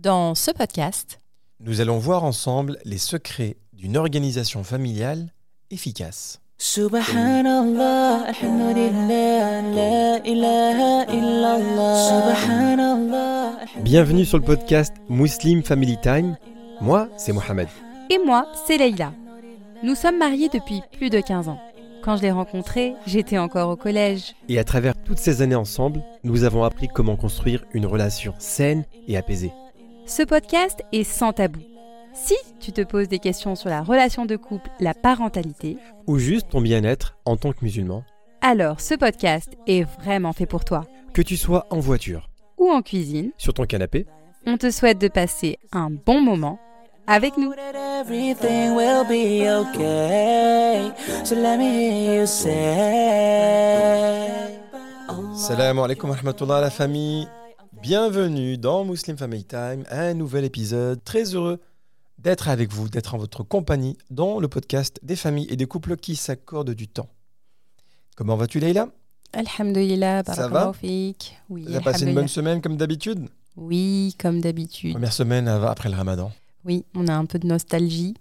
Dans ce podcast, Nous allons voir ensemble les secrets d'une organisation familiale efficace. Subhanallah, alhamdulillah, la ilaha illallah. Subhanallah, Bienvenue sur le podcast Muslim Family Time. Moi, c'est Mohamed. et moi, c'est Leïla. Nous sommes mariés depuis plus de 15 ans. Quand je l'ai rencontré, j'étais encore au collège. Et à travers toutes ces années ensemble, nous avons appris comment construire une relation saine et apaisée. Ce podcast est sans tabou. Si tu te poses des questions sur la relation de couple, la parentalité, Ou juste ton bien-être en tant que musulman. alors ce podcast est vraiment fait pour toi. Que tu sois en voiture, Ou en cuisine, sur ton canapé, on te souhaite de passer un bon moment avec nous. that everything will be okay. So let me hear you say. Salam alaikum wa rahmatullah la famille. Bienvenue dans Muslim Family Time, un nouvel épisode. Très heureux d'être avec vous, d'être en votre compagnie dans le podcast des familles et des couples qui s'accordent du temps. Comment vas-tu Leïla? Alhamdulillah, Ça va? Oui, Tu as passé une bonne semaine comme d'habitude? Oui, comme d'habitude. Première semaine après le ramadan. Oui, on a un peu de nostalgie.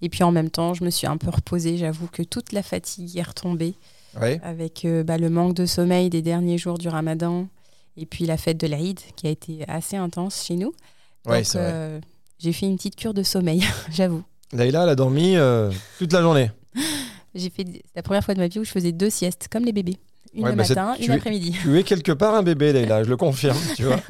Et puis en même temps, je me suis un peu reposée. J'avoue que toute la fatigue est retombée Oui. avec euh, bah, le manque de sommeil des derniers jours du ramadan et puis la fête de l'Aïd qui a été assez intense chez nous. Oui, Donc, euh, j'ai fait une petite cure de sommeil, j'avoue. Leïla, elle a dormi euh, toute la journée. J'ai fait la première fois de ma vie où je faisais deux siestes, comme les bébés. Une Ouais, le bah, matin, une après-midi. Tu es quelque part un bébé, Leïla, je le confirme, tu vois.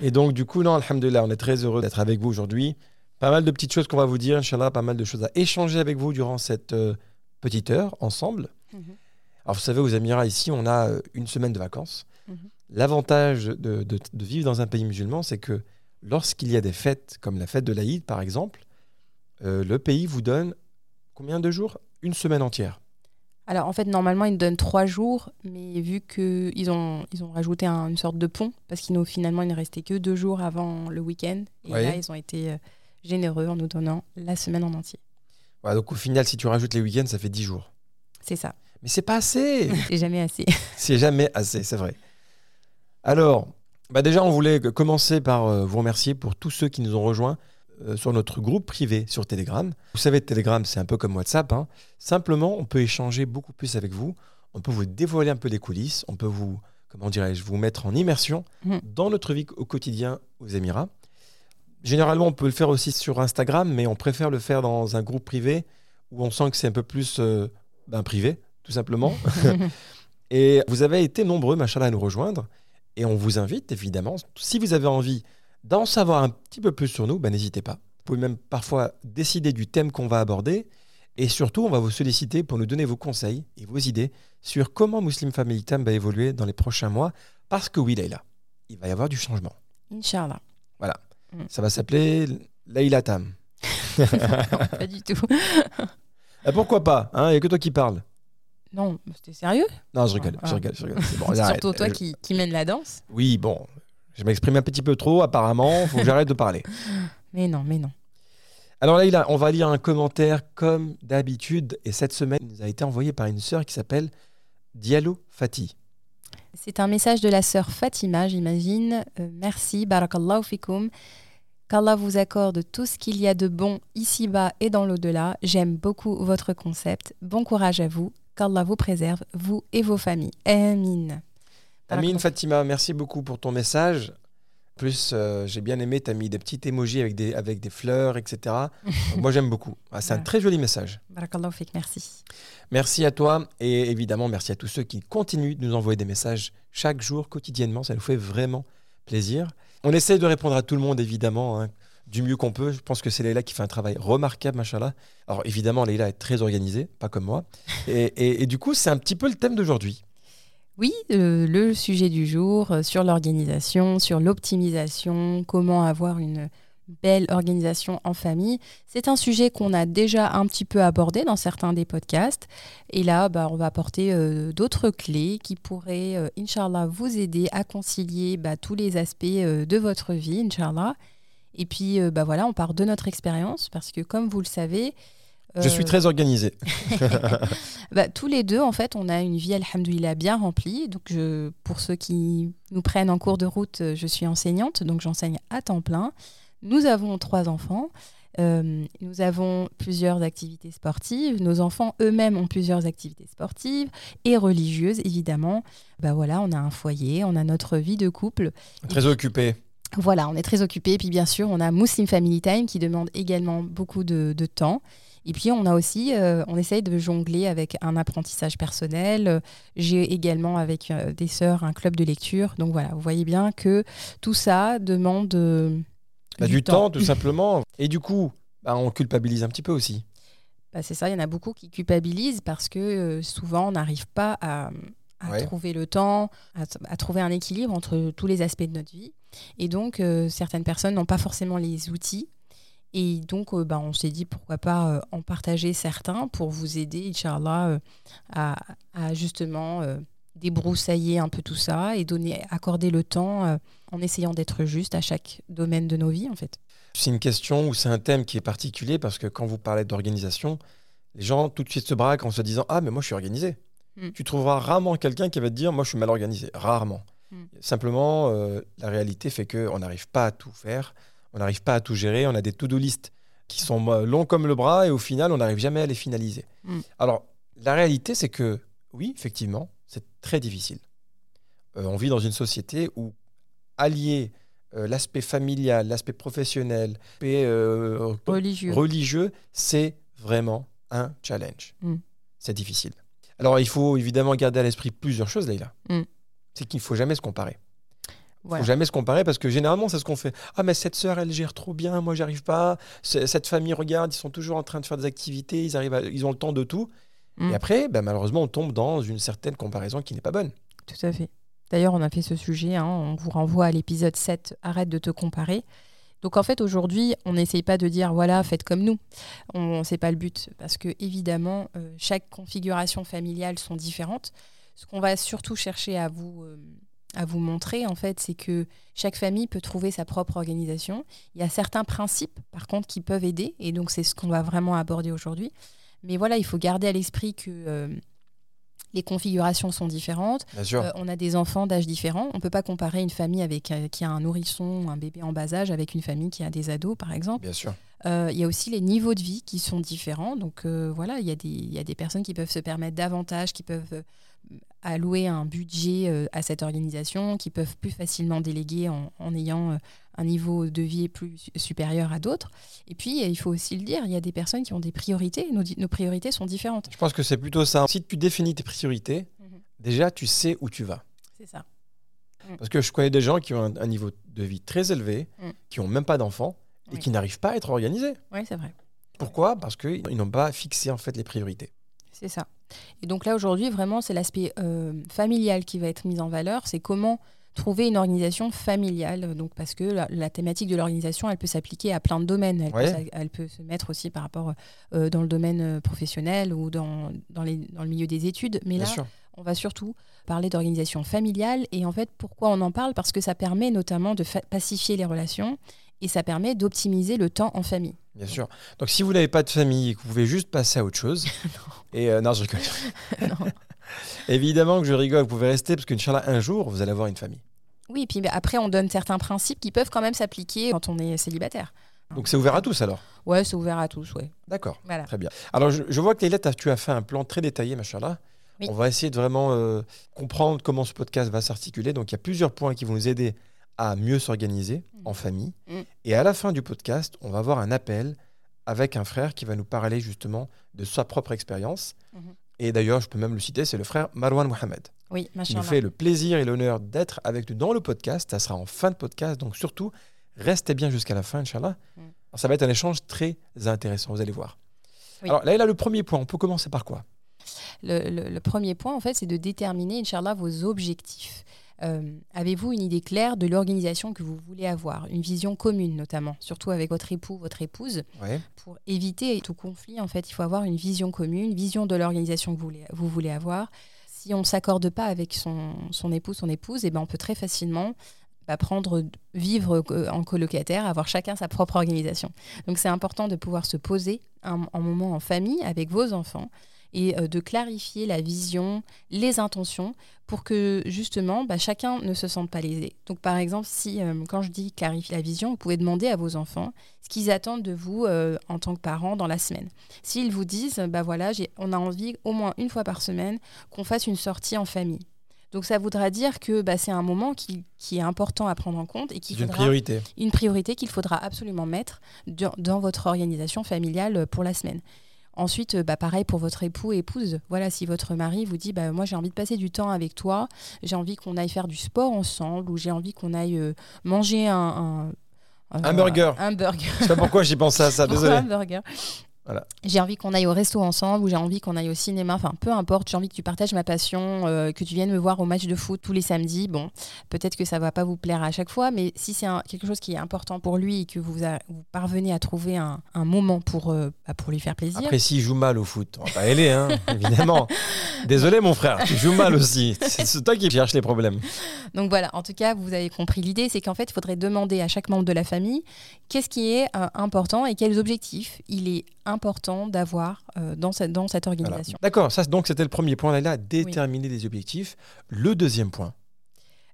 Et donc, du coup, non, alhamdoulilah, on est très heureux d'être avec vous aujourd'hui. Pas mal de petites choses qu'on va vous dire, Inch'Allah, pas mal de choses à échanger avec vous durant cette euh, petite heure ensemble. Mhm. Alors, vous savez, aux Émirats, ici, on a une semaine de vacances. Mhm. L'avantage de, de- de vivre dans un pays musulman, c'est que lorsqu'il y a des fêtes, comme la fête de l'Aïd, par exemple, euh, le pays vous donne combien de jours? Une semaine entière. Alors en fait, normalement, ils nous donnent trois jours, mais vu qu'ils ont, ils ont rajouté un- une sorte de pont, parce qu'il nous finalement, il ne restait que deux jours avant le week-end. Et Oui. là, ils ont été euh, généreux en nous donnant la semaine en entier. Voilà, donc, au final, si tu rajoutes les week-ends, ça fait 10 jours. C'est ça. Mais c'est pas assez C'est jamais assez. C'est jamais assez, c'est vrai. Alors, bah déjà, on voulait commencer par euh, vous remercier pour tous ceux qui nous ont rejoints euh, sur notre groupe privé sur Telegram. Vous savez, Telegram, c'est un peu comme WhatsApp. hein. Simplement, on peut échanger beaucoup plus avec vous. On peut vous dévoiler un peu les coulisses. On peut vous, comment dirais-je, vous mettre en immersion Mhm. dans notre vie au quotidien aux Émirats. Généralement, on peut le faire aussi sur Instagram, mais on préfère le faire dans un groupe privé où on sent que c'est un peu plus euh, ben, privé, tout simplement. Et vous avez été nombreux, machallah, à nous rejoindre. Et on vous invite, évidemment, si vous avez envie d'en savoir un petit peu plus sur nous, ben, n'hésitez pas. Vous pouvez même parfois décider du thème qu'on va aborder. Et surtout, on va vous solliciter pour nous donner vos conseils et vos idées sur comment Muslim Family Time va évoluer dans les prochains mois. Parce que oui, Leïla, il va y avoir du changement. Inch'Allah. Ça va s'appeler Leïla Tam. Pas du tout. Et pourquoi pas hein Il n'y a que toi qui parles. Non, c'était sérieux? Non, je rigole, Ah. je rigole, je rigole. C'est bon, surtout toi Euh, qui, qui mène la danse. Oui, bon, je m'exprime un petit peu trop, apparemment. faut que j'arrête de parler. Mais non, mais non. Alors Leïla, on va lire un commentaire comme d'habitude. Et cette semaine, il nous a été envoyé par une sœur qui s'appelle Diallo Fati. C'est un message de la sœur Fatima, j'imagine. Euh, merci, barakallahu fikum. Qu'Allah vous accorde tout ce qu'il y a de bon ici-bas et dans l'au-delà. J'aime beaucoup votre concept. Bon courage à vous. Qu'Allah vous préserve, vous et vos familles. Amin. Amine Fatima, merci beaucoup pour ton message. En plus, euh, j'ai bien aimé, tu as mis des petits emojis avec des, avec des fleurs, etc. Moi, j'aime beaucoup. Ah, c'est un très joli message. Barakallahu fik, merci. Merci à toi et évidemment, merci à tous ceux qui continuent de nous envoyer des messages chaque jour, quotidiennement. Ça nous fait vraiment plaisir. On essaie de répondre à tout le monde, évidemment, hein, du mieux qu'on peut. Je pense que c'est Leïla qui fait un travail remarquable, machallah. Alors évidemment, Leïla est très organisée, pas comme moi. Et, et- et du coup, c'est un petit peu le thème d'aujourd'hui. Oui, euh, le sujet du jour euh, sur l'organisation, sur l'optimisation, comment avoir une belle organisation en famille. C'est un sujet qu'on a déjà un petit peu abordé dans certains des podcasts. Et là, bah, on va apporter euh, d'autres clés qui pourraient, Inch'Allah, vous aider à concilier bah, tous les aspects de votre vie, Inch'Allah. Et puis, euh, bah, voilà, on part de notre expérience parce que, comme vous le savez, Je suis Euh, très organisé. bah, tous les deux, en fait, on a une vie, alhamdoulilah, bien remplie. Donc, je, pour ceux qui nous prennent en cours de route, euh, je suis enseignante, donc j'enseigne à temps plein. Nous avons trois enfants. Euh, nous avons plusieurs activités sportives. Nos enfants eux-mêmes ont plusieurs activités sportives et religieuses, évidemment. Bah voilà, on a un foyer, on a notre vie de couple. Très occupé. Voilà, on est très occupé. Et puis bien sûr, on a Muslim Family Time qui demande également beaucoup de, de temps. Et puis on a aussi, euh, on essaye de jongler avec un apprentissage personnel. J'ai également avec euh, des sœurs un club de lecture. Donc voilà, vous voyez bien que tout ça demande euh, Bah, du, temps. tout simplement. Et du coup, bah, on culpabilise un petit peu aussi. Bah, c'est ça, il y en a beaucoup qui culpabilisent parce que souvent on n'arrive pas à, à Ouais. trouver le temps, à, à trouver un équilibre entre tous les aspects de notre vie. Et donc euh, certaines personnes n'ont pas forcément les outils. Et donc euh, bah, on s'est dit pourquoi pas euh, en partager certains pour vous aider, Inch'Allah, euh, à, à justement débroussailler un peu tout ça et donner, accorder le temps en essayant d'être juste à chaque domaine de nos vies en fait. C'est une question ou c'est un thème qui est particulier parce que quand vous parlez d'organisation, les gens tout de suite se braquent en se disant Ah, mais moi je suis organisé. Mm. Tu trouveras rarement quelqu'un qui va te dire Moi je suis mal organisé. Rarement. Mm. Simplement, euh, la réalité fait qu'on n'arrive pas à tout faire, on n'arrive pas à tout gérer. On a des to-do list qui sont euh, longs comme le bras et au final, on n'arrive jamais à les finaliser. Mm. Alors, la réalité, c'est que oui, effectivement, c'est très difficile. Euh, on vit dans une société où allier euh, l'aspect familial, l'aspect professionnel, l'aspect euh, Religieux. religieux, c'est vraiment un challenge. Mm. C'est difficile. Alors, il faut évidemment garder à l'esprit plusieurs choses, Leïla. Mm. C'est qu'il ne faut jamais se comparer. Il Voilà. faut jamais se comparer parce que généralement, c'est ce qu'on fait. Ah, mais cette sœur, elle gère trop bien, moi, j'arrive pas. Cette famille, regarde, ils sont toujours en train de faire des activités, ils, arrivent à- ils ont le temps de tout. Mm. Et après, ben, malheureusement, on tombe dans une certaine comparaison qui n'est pas bonne. Tout à fait. D'ailleurs, on a fait ce sujet, hein, on vous renvoie à l'épisode 7, arrête de te comparer. Donc en fait, aujourd'hui, on n'essaye pas de dire, voilà, faites comme nous. On C'est pas le but, parce que évidemment, euh, chaque configuration familiale sont différentes. Ce qu'on va surtout chercher à vous, euh, à vous montrer, en fait, c'est que chaque famille peut trouver sa propre organisation. Il y a certains principes, par contre, qui peuvent aider, et donc c'est ce qu'on va vraiment aborder aujourd'hui. Mais voilà, il faut garder à l'esprit que euh, les configurations sont différentes. Bien sûr. Euh, on a des enfants d'âge différents. On ne peut pas comparer une famille avec, euh, qui a un nourrisson ou un bébé en bas âge avec une famille qui a des ados, par exemple. Bien sûr. Euh, Il y a aussi les niveaux de vie qui sont différents. Donc voilà, il y, a des- il y a des personnes qui peuvent se permettre davantage, qui peuvent allouer un budget euh, à cette organisation, qui peuvent plus facilement déléguer en, en ayant euh, un niveau de vie plus su- supérieur à d'autres. Et puis, il faut aussi le dire, il y a des personnes qui ont des priorités. Nos, nos priorités sont différentes. Je pense que c'est plutôt ça. Si tu définis tes priorités, Mhm. déjà, tu sais où tu vas. C'est ça. Parce que je connais des gens qui ont un, un niveau de vie très élevé, Mm. qui n'ont même pas d'enfants et Oui. qui n'arrivent pas à être organisés. Oui, c'est vrai. Pourquoi? Parce qu'ils n'ont pas fixé en fait les priorités. C'est ça. Et donc là, aujourd'hui, vraiment, c'est l'aspect euh, familial qui va être mis en valeur. C'est comment trouver une organisation familiale. Donc, parce que la, la thématique de l'organisation, elle peut s'appliquer à plein de domaines. Elle, Ouais. peut, s'a- elle peut se mettre aussi par rapport euh, dans le domaine euh, professionnel ou dans, dans, les- dans le milieu des études. Mais Bien là, sûr. on va surtout parler d'organisation familiale. Et en fait, pourquoi on en parle? Parce que ça permet notamment de pacifier les relations et ça permet d'optimiser le temps en famille. Bien sûr. Donc si vous n'avez pas de famille et que vous pouvez juste passer à autre chose. et euh, non, je rigole. Non. Évidemment que je rigole, vous pouvez rester parce qu'Inch'Allah, un jour, vous allez avoir une famille. Oui, puis bah, après, on donne certains principes qui peuvent quand même s'appliquer quand on est célibataire. Donc c'est ouvert à tous alors? Ouais, c'est ouvert à tous, ouais. D'accord. Voilà. Très bien. Alors je, je vois que Leïla, tu as fait un plan très détaillé, machallah. Oui. On va essayer de vraiment euh, comprendre comment ce podcast va s'articuler. Donc il y a plusieurs points qui vont nous aider à mieux s'organiser en famille. Mm. Et à la fin du podcast, on va avoir un appel avec un frère qui va nous parler justement de sa propre expérience. Mhm. Et d'ailleurs, je peux même le citer, c'est le frère Marwan Mohamed. Oui, qui nous fait le plaisir et l'honneur d'être avec nous dans le podcast. Ça sera en fin de podcast, donc surtout, restez bien jusqu'à la fin, Inch'Allah. Mm. Alors, Ça va être un échange très intéressant, vous allez voir. Oui. Alors là, il a le premier point. On peut commencer par quoi? Le, le- le premier point, en fait, c'est de déterminer, Inch'Allah, vos objectifs. Euh, Avez-vous une idée claire de l'organisation que vous voulez avoir Une vision commune, notamment, surtout avec votre époux, votre épouse. Ouais. Pour éviter tout conflit, en fait, il faut avoir une vision commune, une vision de l'organisation que vous voulez, vous voulez avoir. Si on ne s'accorde pas avec son, son époux, son épouse, eh ben, on peut très facilement bah, prendre, vivre euh, en colocataire, avoir chacun sa propre organisation. Donc c'est important de pouvoir se poser un, un moment en famille avec vos enfants et euh, de clarifier la vision, les intentions, pour que justement bah, chacun ne se sente pas lésé. Donc par exemple, si euh, quand je dis clarifier la vision, vous pouvez demander à vos enfants ce qu'ils attendent de vous euh, en tant que parents dans la semaine. S'ils vous disent, bah voilà, on a envie au moins une fois par semaine qu'on fasse une sortie en famille. Donc ça voudra dire que bah, c'est un moment qui, est important à prendre en compte et qui une priorité. Une priorité qu'il faudra absolument mettre dans votre organisation familiale pour la semaine. Ensuite, bah, pareil pour votre époux et épouse. Voilà, si votre mari vous dit, bah, moi j'ai envie de passer du temps avec toi, j'ai envie qu'on aille faire du sport ensemble, ou j'ai envie qu'on aille euh, manger un, un, burger. Un burger. Je sais pas pourquoi j'ai pensé à ça, désolé. un burger. J'ai envie qu'on aille au resto ensemble ou j'ai envie qu'on aille au cinéma. Enfin, peu importe, j'ai envie que tu partages ma passion, euh, que tu viennes me voir au match de foot tous les samedis. Bon, peut-être que ça va pas vous plaire à chaque fois, mais si c'est quelque chose qui est important pour lui et que vous, vous parvenez à trouver un, moment pour, euh, bah, pour lui faire plaisir. Après, s'il joue mal au foot, on va pas aller, hein, évidemment. Désolé, mon frère, tu joues mal aussi. C'est toi qui cherches les problèmes. Donc voilà, en tout cas, vous avez compris l'idée, c'est qu'en fait, il faudrait demander à chaque membre de la famille qu'est-ce qui est euh, important et quels objectifs il est important d'avoir euh, dans, cette, dans cette organisation. D'accord, ça donc c'était le premier point là, déterminer les objectifs. Le deuxième point.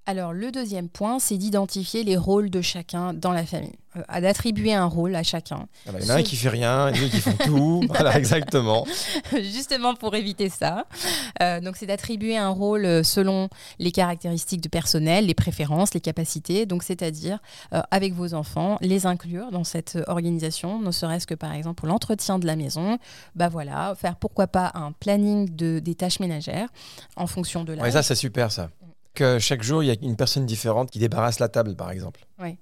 Alors le deuxième point, c'est d'identifier les rôles de chacun dans la famille, euh, d'attribuer un rôle à chacun. il y en a un qui fait rien, il y en a qui font tout. voilà, exactement. Justement pour éviter ça. Euh, donc c'est d'attribuer un rôle euh, selon les caractéristiques du personnel, les préférences, les capacités. Donc c'est-à-dire avec vos enfants, les inclure dans cette organisation, ne serait-ce que par exemple pour l'entretien de la maison. Bah voilà, faire pourquoi pas un planning de, des tâches ménagères en fonction de la. Ouais, ça c'est super ça que chaque jour, il y a une personne différente qui débarrasse la table, par exemple. Oui.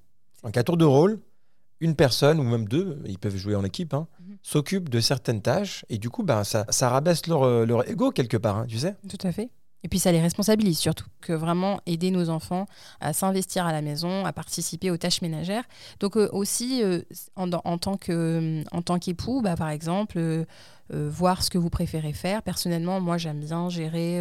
Donc, à tour de rôle, une personne, ou même deux, ils peuvent jouer en équipe, hein, mhm. s'occupe de certaines tâches, et du coup, ben, ça, ça rabaisse leur, euh, leur ego quelque part, hein, tu sais Tout à fait. Et puis ça les responsabilise surtout, que vraiment aider nos enfants à s'investir à la maison, à participer aux tâches ménagères. Donc euh, aussi, euh, en, en, tant qu'époux, bah, par exemple, voir ce que vous préférez faire. Personnellement, moi j'aime bien gérer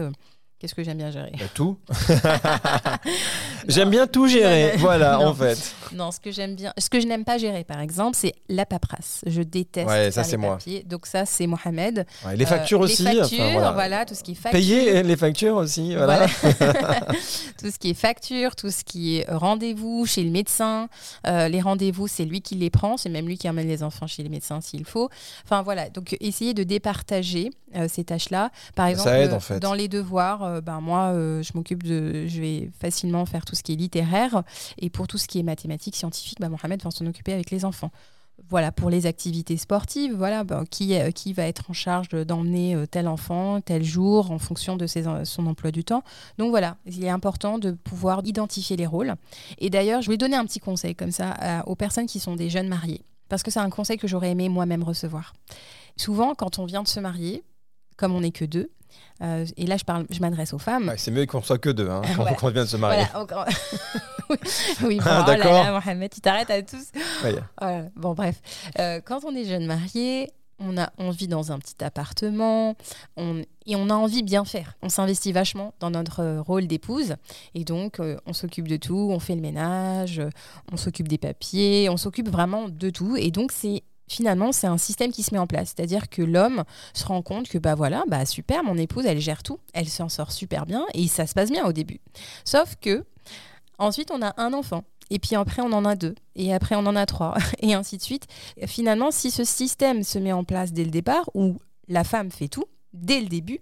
Qu'est-ce que j'aime bien gérer bah, Tout. j'aime bien tout gérer, voilà, en fait. Non, ce que j'aime bien, ce que je n'aime pas gérer, par exemple, c'est la paperasse. Je déteste ouais, ça, c'est moi. Donc ça, c'est Mohamed. les factures euh, aussi. Les factures, voilà. tout ce qui est facture. Payer les factures aussi, voilà. tout ce qui est facture, tout ce qui est rendez-vous chez le médecin. Euh, les rendez-vous, c'est lui qui les prend, c'est même lui qui emmène les enfants chez les médecins s'il faut. Enfin voilà, donc essayer de départager euh, ces tâches-là. Par exemple, ça aide, en fait. dans les devoirs euh, ben moi, euh, je m'occupe de, je vais facilement faire tout ce qui est littéraire, et pour tout ce qui est mathématiques, scientifiques, ben Mohamed va s'en occuper avec les enfants. Voilà, pour les activités sportives, voilà, ben, qui, qui va être en charge d'emmener tel enfant tel jour en fonction de ses, son emploi du temps. Donc voilà, il est important de pouvoir identifier les rôles. Et d'ailleurs, je vais donner un petit conseil comme ça aux personnes qui sont des jeunes mariés, parce que c'est un conseil que j'aurais aimé moi-même recevoir. Souvent, quand on vient de se marier, comme on n'est que deux, euh, et là, je, parle, je m'adresse aux femmes. c'est mieux qu'on soit que deux hein, quand on vient de se marier. oui, bon, ah, oh d'accord. Mohamed, tu t'arrêtes à tous. Bon, bref. Euh, quand on est jeune marié, on, a, on vit dans un petit appartement on, et on a envie de bien faire. On s'investit vachement dans notre rôle d'épouse et donc euh, on s'occupe de tout, on fait le ménage, on s'occupe des papiers, on s'occupe vraiment de tout et donc c'est finalement, c'est un système qui se met en place. C'est-à-dire que l'homme se rend compte que, bah voilà, bah super, mon épouse, elle gère tout, elle s'en sort super bien et ça se passe bien au début. Sauf que, ensuite, on a un enfant. Et puis après, on en a deux. Et après, on en a trois. Et ainsi de suite. finalement, si ce système se met en place dès le départ, où la femme fait tout, dès le début,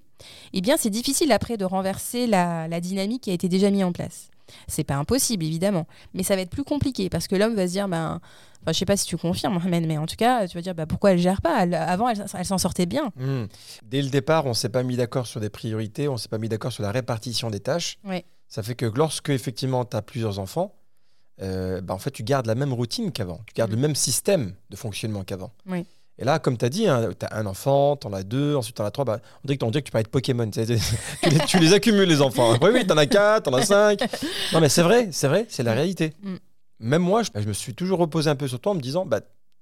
eh bien, c'est difficile après de renverser la, la dynamique qui a été déjà mise en place. C'est pas impossible, évidemment, mais ça va être plus compliqué parce que l'homme va se dire, ben, enfin, je sais pas si tu confirmes, Mohamed, mais en tout cas, tu vas dire, bah, pourquoi elle gère pas? Avant, elle, s'en sortait bien. Hmm. Dès le départ, on s'est pas mis d'accord sur des priorités, on s'est pas mis d'accord sur la répartition des tâches. Ça fait que lorsque, effectivement, tu as plusieurs enfants, euh, bah, en fait, tu gardes la même routine qu'avant, tu gardes le mm. même système de fonctionnement qu'avant. Oui. Et là, comme tu as dit, hein, tu as un enfant, tu en as deux, ensuite tu en as trois. Bah, on, dirait que, on dirait que tu parles de Pokémon. Tu, les, accumules, les enfants. Oui, oui, tu en as quatre, tu en as cinq. Non, mais c'est vrai, c'est vrai, c'est la réalité. Mm. Même moi, je, me suis toujours reposé un peu sur toi en me disant, bah,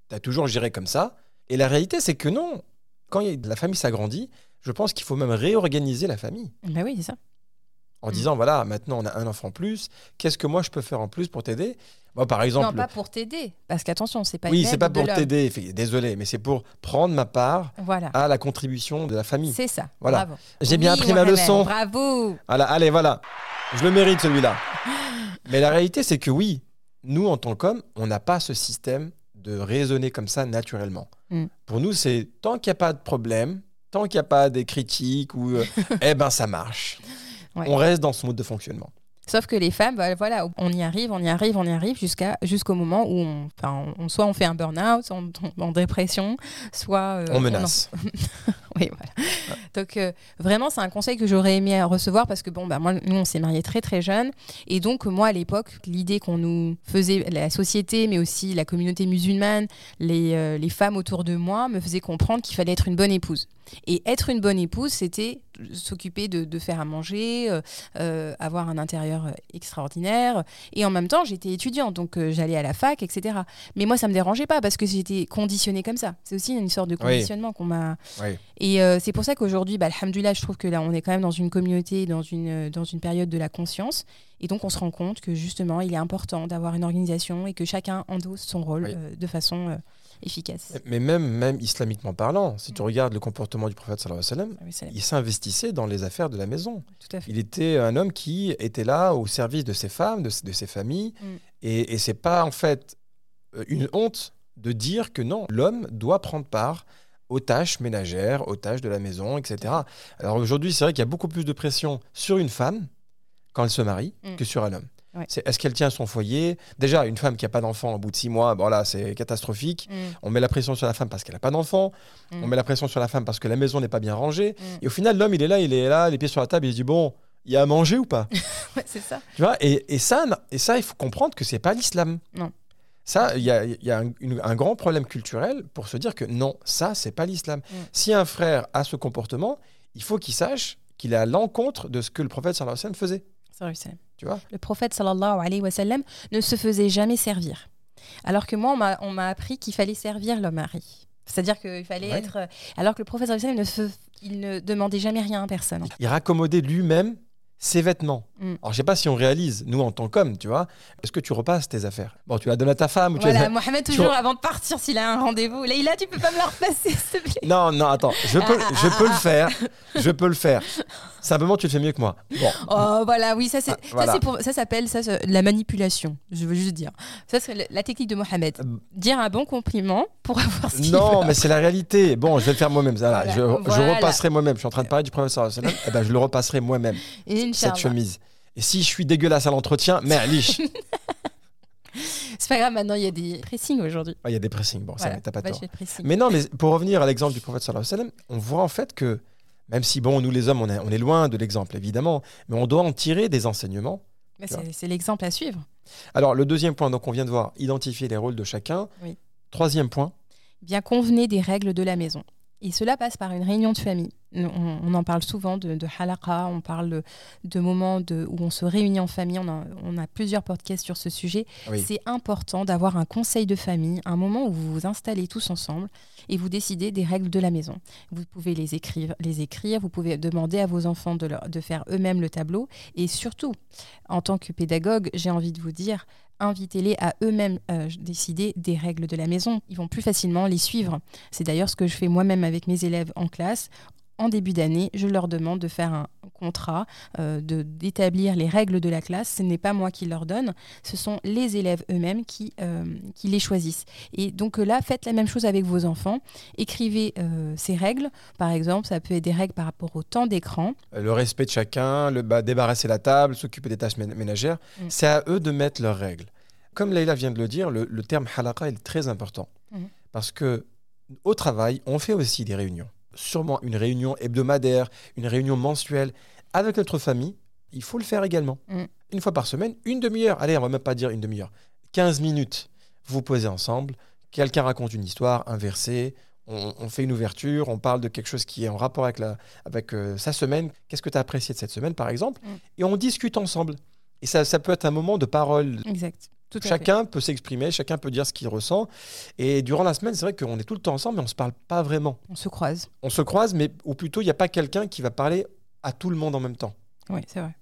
tu as toujours géré comme ça. Et la réalité, c'est que non. Quand la famille s'agrandit, je pense qu'il faut même réorganiser la famille. Bah oui, c'est ça. en Mm. disant voilà, maintenant on a un enfant plus, qu'est-ce que moi je peux faire en plus pour t'aider? Moi, par exemple, Non, pas pour t'aider. Parce qu'attention, c'est pas oui, c'est pas pour t'aider, désolé, mais c'est pour prendre ma part Voilà. à la contribution de la famille. C'est ça. Voilà. Bravo. J'ai bien Oui, appris ma leçon. Bravo. Voilà, allez, voilà. Je le mérite celui-là. Mais la réalité, c'est que oui, nous, en tant qu'hommes, on n'a pas ce système de raisonner comme ça naturellement. Mm. Pour nous, c'est tant qu'il n'y a pas de problème, tant qu'il n'y a pas des critiques, ou, euh, eh ben ça marche. Ouais. On reste dans ce mode de fonctionnement. Sauf que les femmes, bah, voilà, on y arrive, on y arrive, on y arrive jusqu'à jusqu'au moment où on, on- soit on fait un burn-out, on tombe en dépression, soit euh, on menace. Oui, voilà. Donc euh, vraiment, c'est un conseil que j'aurais aimé recevoir parce que bon, bah moi, nous, on s'est mariés très très jeunes et donc moi, à l'époque, l'idée qu'on nous faisait, la société, mais aussi la communauté musulmane, les, euh, les femmes autour de moi, me faisait comprendre qu'il fallait être une bonne épouse. Et être une bonne épouse, c'était s'occuper de, de faire à manger, euh, euh, avoir un intérieur extraordinaire. Et en même temps, j'étais étudiante, donc euh, j'allais à la fac, etc. Mais moi, ça me dérangeait pas parce que j'étais conditionnée comme ça. C'est aussi une sorte de Oui. conditionnement qu'on m'a. Oui. Et euh, c'est pour ça qu'aujourd'hui, bah, alhamdoulilah, je trouve que là, on est quand même dans une communauté, dans une, dans une période de la conscience. Et donc, on se rend compte que justement, il est important d'avoir une organisation et que chacun endosse son rôle Oui. de façon efficace. Mais même, même islamiquement parlant, si tu regardes le comportement du prophète, sallallahu alayhi wa sallam, Ah il s'investissait dans les affaires de la maison. tout à fait. Il était un homme qui était là au service de ses femmes, de, de ses familles. Mm. Et, et c'est pas en fait euh, une honte de dire que non, l'homme doit prendre part aux tâches ménagères, aux tâches de la maison, etc. Alors aujourd'hui, c'est vrai qu'il y a beaucoup plus de pression sur une femme quand elle se marie Mm. que sur un homme. Ouais. C'est est-ce qu'elle tient son foyer? Déjà, une femme qui n'a pas d'enfant au bout de six mois, bon là, c'est catastrophique. Mm, On met la pression sur la femme parce qu'elle n'a pas d'enfant. Mm. On met la pression sur la femme parce que la maison n'est pas bien rangée. mm. Et au final, l'homme, il est là, il est là, les pieds sur la table, il se dit bon, il y a à manger ou pas? Ouais, c'est ça. Tu vois et, et ça, et ça, il faut comprendre que c'est pas l'islam. Non. Ça, il y a, il y a un, une- un grand problème culturel pour se dire que non, ça, c'est pas l'islam. Si un frère a ce comportement, il faut qu'il sache qu'il est à l'encontre de ce que le prophète sallallahu alayhi wa sallam faisait. Tu vois? Le prophète sallallahu alayhi wa sallam ne se faisait jamais servir. Alors que moi, on m'a- appris qu'il fallait servir le mari. C'est-à-dire qu'il fallait Ouais. être. euh, Alors que le prophète sallallahu alayhi wa sallam ne, se- il ne demandait jamais rien à personne. Il raccommodait lui-même ses vêtements. Mm. Alors, je sais pas si on réalise, nous, en tant qu'hommes, tu vois, est-ce que tu repasses tes affaires? Bon, tu la donnes à ta femme ou tu Voilà, Mohamed, toujours avant de partir, s'il a un rendez-vous. Leïla, tu peux pas me la repasser, s'il te plaît? Non, non, attends, je peux, Ah, je ah, peux le ah. faire. Je peux le faire. Simplement, tu le fais mieux que moi. Bon. Oh, voilà, oui, ça, c'est, ça, pour- ça s'appelle ça, la manipulation. Je veux juste dire. Ça, c'est la- la technique de Mohamed. Euh, Dire un bon compliment pour avoir ce qu'il Non, veut. mais c'est la réalité. Bon, je vais le faire moi-même. Voilà, Voilà, je, repasserai moi-même. Je suis en train de parler du sallam. Eh ben, je le repasserai moi-même, cette chemise. Et si je suis dégueulasse à l'entretien, mais liche. C'est pas grave, maintenant, il y a des pressings aujourd'hui. Ah, Il y a des pressings. Bon, ça, Voilà, mais t'as pas va tort. Mais non, mais pour revenir à l'exemple du prophète sallallahu alayhi wa sallam, on voit en fait que, même si, bon, nous les hommes, on est, on est loin de l'exemple, évidemment, mais on doit en tirer des enseignements. Bah, c'est, c'est l'exemple à suivre. Alors, le deuxième point, donc on vient de voir, identifier les rôles de chacun. Oui. Troisième point, Bien convenez des règles de la maison. Et cela passe par une réunion de famille. On, on en parle souvent de, de halaqa, on parle de, de moments de, où on se réunit en famille. On a, on a plusieurs podcasts sur ce sujet. Oui. C'est important d'avoir un conseil de famille, un moment où vous vous installez tous ensemble et vous décidez des règles de la maison. Vous pouvez les écrire, les écrire vous pouvez demander à vos enfants de, leur- de faire eux-mêmes le tableau. Et surtout, en tant que pédagogue, j'ai envie de vous dire, invitez-les à eux-mêmes euh, décider des règles de la maison. Ils vont plus facilement les suivre. C'est d'ailleurs ce que je fais moi-même avec mes élèves en classe. En début d'année, je leur demande de faire un contrat, euh, de d'établir les règles de la classe. Ce n'est pas moi qui leur donne, ce sont les élèves eux-mêmes qui, euh, qui les choisissent. Et donc euh, là, faites la même chose avec vos enfants. Écrivez euh, ces règles. Par exemple, ça peut être des règles par rapport au temps d'écran. Le respect de chacun, le bah, débarrasser la table, s'occuper des tâches mé- ménagères, Mm. c'est à eux de mettre leurs règles. Comme Leïla vient de le dire, le, le terme halaqa est très important. Mhm. Parce que au travail, on fait aussi des réunions. Sûrement une réunion hebdomadaire, une réunion mensuelle. Avec notre famille, il faut le faire également. Mm. Une fois par semaine, une demi-heure. Allez, on va même pas dire une demi-heure. 15 minutes. Vous posez ensemble, quelqu'un raconte une histoire, un verset, on, on fait une ouverture, on parle de quelque chose qui est en rapport avec, la, avec euh, sa semaine. Qu'est-ce que tu as apprécié de cette semaine, par exemple? Mm. Et on discute ensemble. Et ça, ça peut être un moment de parole. Exact. Tout à fait. Chacun peut s'exprimer, chacun peut dire ce qu'il ressent. Et durant la semaine, c'est vrai qu'on est tout le temps ensemble, mais on ne se parle pas vraiment. On se croise. On se croise, mais ou plutôt, il n'y a pas quelqu'un qui va parler à tout le monde en même temps. Oui, c'est vrai.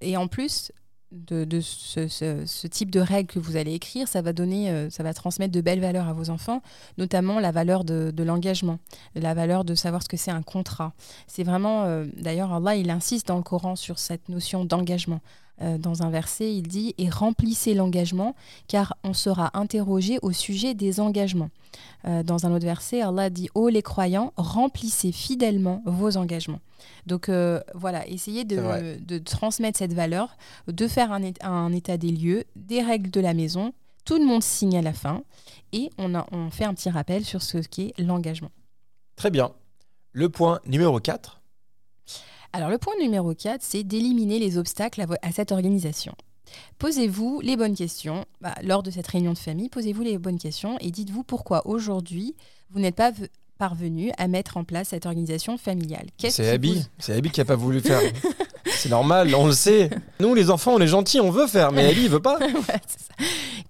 Et en plus de, de ce, ce- ce type de règles que vous allez écrire, ça va donner, euh, ça va transmettre de belles valeurs à vos enfants, notamment la valeur de, de l'engagement, la valeur de savoir ce que c'est un contrat. C'est vraiment, euh, d'ailleurs, Allah, il insiste dans le Coran sur cette notion d'engagement. Euh, dans un verset, il dit Et remplissez l'engagement, car on sera interrogé au sujet des engagements. Euh, dans un autre verset, Allah dit Ô les croyants, remplissez fidèlement vos engagements. Donc euh, voilà, essayez de, transmettre cette valeur, de faire un, un état des lieux, des règles de la maison. Tout le monde signe à la fin et on, a- on fait un petit rappel sur ce qu'est l'engagement. Très bien. Le point numéro 4. Alors le point numéro 4, c'est d'éliminer les obstacles à, cette organisation. Posez-vous les bonnes questions. Bah, lors de cette réunion de famille, posez-vous les bonnes questions et dites-vous pourquoi aujourd'hui vous n'êtes pas parvenu à mettre en place cette organisation familiale. C'est Abby. vous- C'est Abby qui a pas voulu faire. C'est normal, on le sait. Nous, les enfants, on est gentils, on veut faire, mais Abby, il veut pas. Ouais.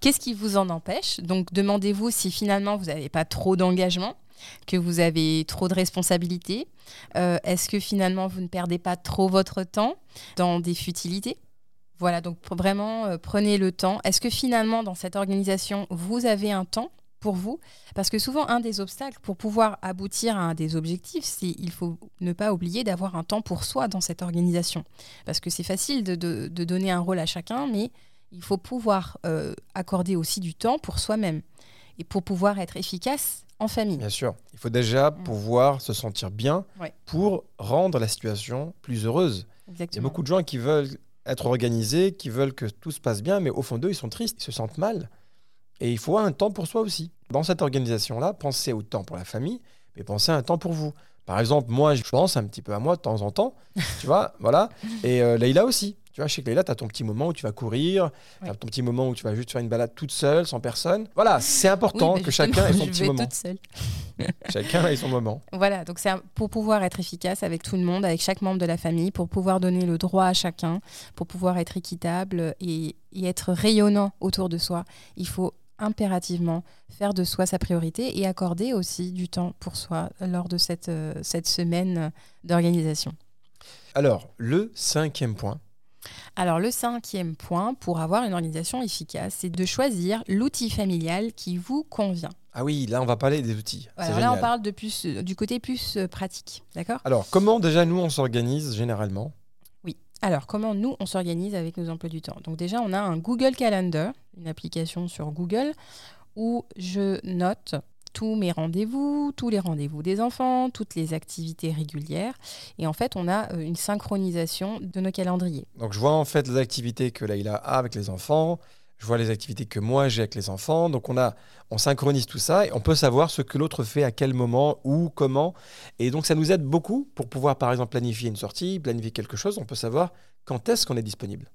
Qu'est-ce qui vous en empêche? Donc demandez-vous si finalement vous n'avez pas trop d'engagement, que vous avez trop de responsabilités. Euh, Est-ce que finalement vous ne perdez pas trop votre temps dans des futilités? Voilà, donc vraiment euh, prenez le temps. Est-ce que finalement dans cette organisation vous avez un temps pour vous? Parce que souvent un des obstacles pour pouvoir aboutir à un des objectifs, c'est il faut ne pas oublier d'avoir un temps pour soi dans cette organisation. Parce que c'est facile de donner un rôle à chacun, mais il faut pouvoir euh, accorder aussi du temps pour soi-même et pour pouvoir être efficace en famille. Bien sûr. Il faut déjà Mm. pouvoir se sentir bien Ouais. pour rendre la situation plus heureuse. Il y a beaucoup de gens qui veulent être organisés, qui veulent que tout se passe bien, mais au fond d'eux, ils sont tristes, ils se sentent mal. Et il faut un temps pour soi aussi. Dans cette organisation-là, pensez au temps pour la famille, mais pensez à un temps pour vous. Par exemple, moi, je pense un petit peu à moi de temps en temps, tu vois, voilà. Et euh, Leïla aussi. Tu vois, chez Leïla, tu as ton petit moment où tu vas courir, Ouais. as ton petit moment où tu vas juste faire une balade toute seule, sans personne. Voilà, c'est important que chacun ait son je petit vais moment. toute seule. Chacun ait son moment. Voilà, donc c'est pour pouvoir être efficace avec tout le monde, avec chaque membre de la famille, pour pouvoir donner le droit à chacun, pour pouvoir être équitable et, et être rayonnant autour de soi, il faut impérativement faire de soi sa priorité et accorder aussi du temps pour soi lors de cette, euh, cette semaine d'organisation. Alors, le cinquième point. Alors le cinquième point pour avoir une organisation efficace, c'est de choisir l'outil familial qui vous convient. Ah oui, là, on va parler des outils. Alors là, on parle de plus, euh, du côté plus euh, pratique, d'accord? Alors, comment déjà nous, on s'organise généralement? Alors, comment nous, on s'organise avec nos emplois du temps Donc déjà, on a un Google Calendar, une application sur Google, où je note tous mes rendez-vous, tous les rendez-vous des enfants, toutes les activités régulières. Et en fait, on a euh, une synchronisation de nos calendriers. Donc, je vois en fait les activités que Laïla a avec les enfants. Je vois les activités que moi j'ai avec les enfants. Donc, on, a, on synchronise tout ça et on peut savoir ce que l'autre fait à quel moment, où, comment. Et donc, ça nous aide beaucoup pour pouvoir, par exemple, planifier une sortie, planifier quelque chose. On peut savoir quand est-ce qu'on est disponible.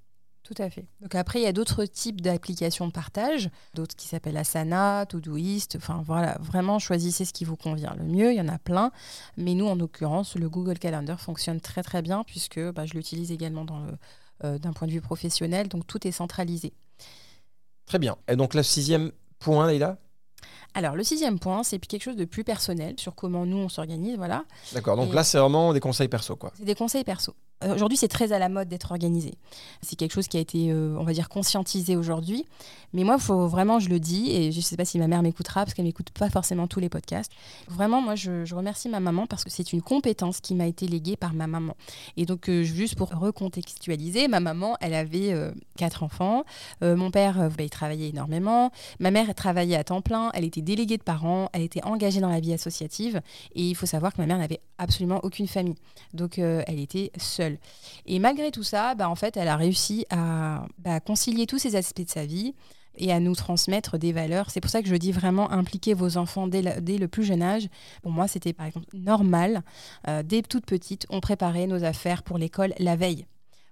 Tout à fait. Donc après, il y a d'autres types d'applications de partage, d'autres qui s'appellent Asana, Todoist. Enfin voilà, vraiment choisissez ce qui vous convient le mieux. Il y en a plein, mais nous, en l'occurrence, le Google Calendar fonctionne très très bien puisque bah, je l'utilise également euh, d'un point de vue professionnel. Donc tout est centralisé. Très bien. Et donc, le sixième point, Laïla Alors le sixième point, c'est quelque chose de plus personnel sur comment nous on s'organise. Voilà, D'accord. Donc Et- là, c'est vraiment des conseils perso, quoi. c'est des conseils perso. Euh, Aujourd'hui, c'est très à la mode d'être organisé. C'est quelque chose qui a été, euh, on va dire, conscientisé aujourd'hui. Mais moi, faut vraiment, je le dis, et je ne sais pas si ma mère m'écoutera, parce qu'elle m'écoute pas forcément tous les podcasts. Vraiment, moi, je, remercie ma maman parce que c'est une compétence qui m'a été léguée par ma maman. Et donc, euh, juste pour recontextualiser, ma maman, elle avait quatre enfants. Mon père, bah, il travaillait énormément. Ma mère, travaillait à temps plein. Elle était déléguée de parents. Elle était engagée dans la vie associative. Et il faut savoir que ma mère n'avait absolument aucune famille. Donc, elle était seule. Et malgré tout ça, bah, en fait, elle a réussi à bah, concilier tous ces aspects de sa vie et à nous transmettre des valeurs. C'est pour ça que je dis vraiment impliquer vos enfants dès, le plus jeune âge. Pour moi, c'était par exemple normal. Euh, dès toute petite, on préparait nos affaires pour l'école la veille.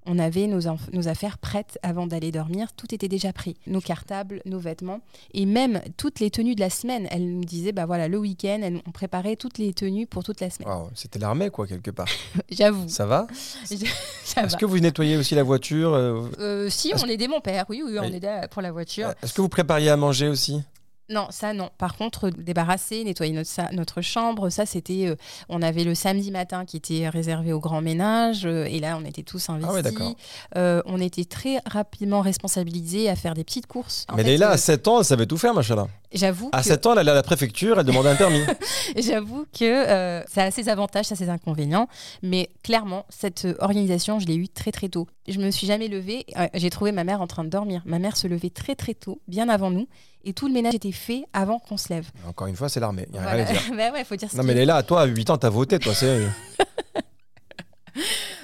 On avait nos, affaires prêtes avant d'aller dormir. Tout était déjà pris. Nos cartables, nos vêtements. Et même toutes les tenues de la semaine. Elle nous disait, bah voilà, le week-end, on préparait toutes les tenues pour toute la semaine. C'était l'armée, quoi, quelque part. J'avoue. Ça va? Est-ce que vous nettoyez aussi la voiture euh, Euh, si, on aidait mon père. Oui, oui, on Oui. aidait pour la voiture. Est-ce que vous prépariez à manger aussi? Non, ça non. Par contre, débarrasser, nettoyer notre, sa- notre chambre, ça c'était. euh, on avait le samedi matin qui était réservé au grand ménage, euh, et là on était tous investis. Ah ouais, d'accord. Euh, on était très rapidement responsabilisés à faire des petites courses. En Mais fait, euh, à 7 ans, elle savait tout faire, machin là. J'avoue À que, 7 ans, elle allait à la préfecture, elle demandait un permis. j'avoue que euh, ça a ses avantages, ça a ses inconvénients, mais clairement cette euh, organisation, je l'ai eue très très tôt. Je me suis jamais levée. euh, J'ai trouvé ma mère en train de dormir. Ma mère se levait très très tôt, bien avant nous, et tout le ménage était fait avant qu'on se lève. Encore une fois, c'est l'armée. Il y a Voilà. rien à dire. bah ouais, faut dire Non, mais est. Leïla, toi, à 8 ans, t'as voté, toi, c'est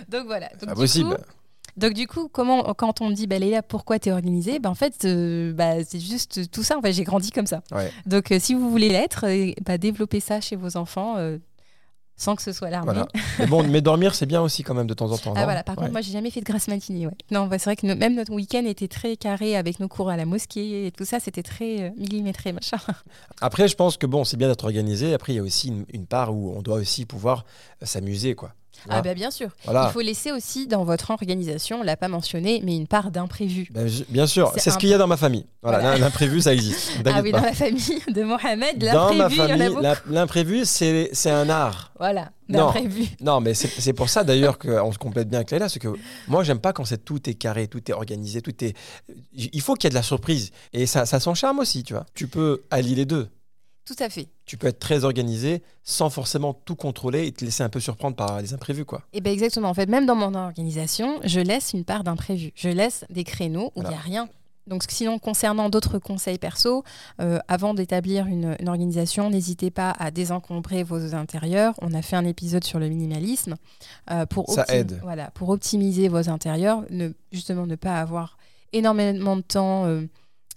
Donc voilà. Donc, pas du possible. coup, Donc du coup, comment quand on me dit bah Léla, pourquoi t'es organisée? Bah, en fait euh, bah, c'est juste tout ça. En fait, j'ai grandi comme ça. Ouais. Donc euh, si vous voulez l'être, euh, bah, développez ça chez vos enfants sans que ce soit l'armée. Voilà. Mais bon, mais dormir, c'est bien aussi quand même de temps en temps. Ah voilà. Par Ouais. contre, moi j'ai jamais fait de grasse matinée. Ouais. Non, bah, c'est vrai que no- même notre week-end était très carré avec nos cours à la mosquée et tout ça. C'était très millimétré machin. Après, je pense que bon, c'est bien d'être organisé. Après, il y a aussi une, une part où on doit aussi pouvoir s'amuser, quoi. Ah vois bah bien sûr. voilà. Il faut laisser aussi dans votre organisation, on l'a pas mentionné, mais une part d'imprévu. Ben, bien sûr, C'est ce qu'il y a dans ma famille. Voilà, Voilà. l'im- l'imprévu, ça existe. Ah oui, pas. dans la famille de Mohamed, l'imprévu, il y en a famille, beaucoup. la- l'imprévu, c'est c'est un art. Voilà, Non. d'imprévu. Non, mais c'est c'est pour ça d'ailleurs qu'on se complète bien avec Leïla, c'est que moi, j'aime pas quand c'est tout est carré, tout est organisé, tout est. Il faut qu'il y ait de la surprise. Et ça, ça a son charme aussi, tu vois. Tu peux allier les deux. Tout à fait. Tu peux être très organisé sans forcément tout contrôler et te laisser un peu surprendre par les imprévus, quoi. Et ben exactement. En fait, même dans mon organisation, je laisse une part d'imprévu. Je laisse des créneaux où il n'y a Voilà. rien. Donc, sinon, concernant d'autres conseils perso, euh, avant d'établir une, une organisation, n'hésitez pas à désencombrer vos intérieurs. On a fait un épisode sur le minimalisme euh, pour, Ça aide. Voilà, pour optimiser vos intérieurs, ne, justement ne pas avoir énormément de temps euh,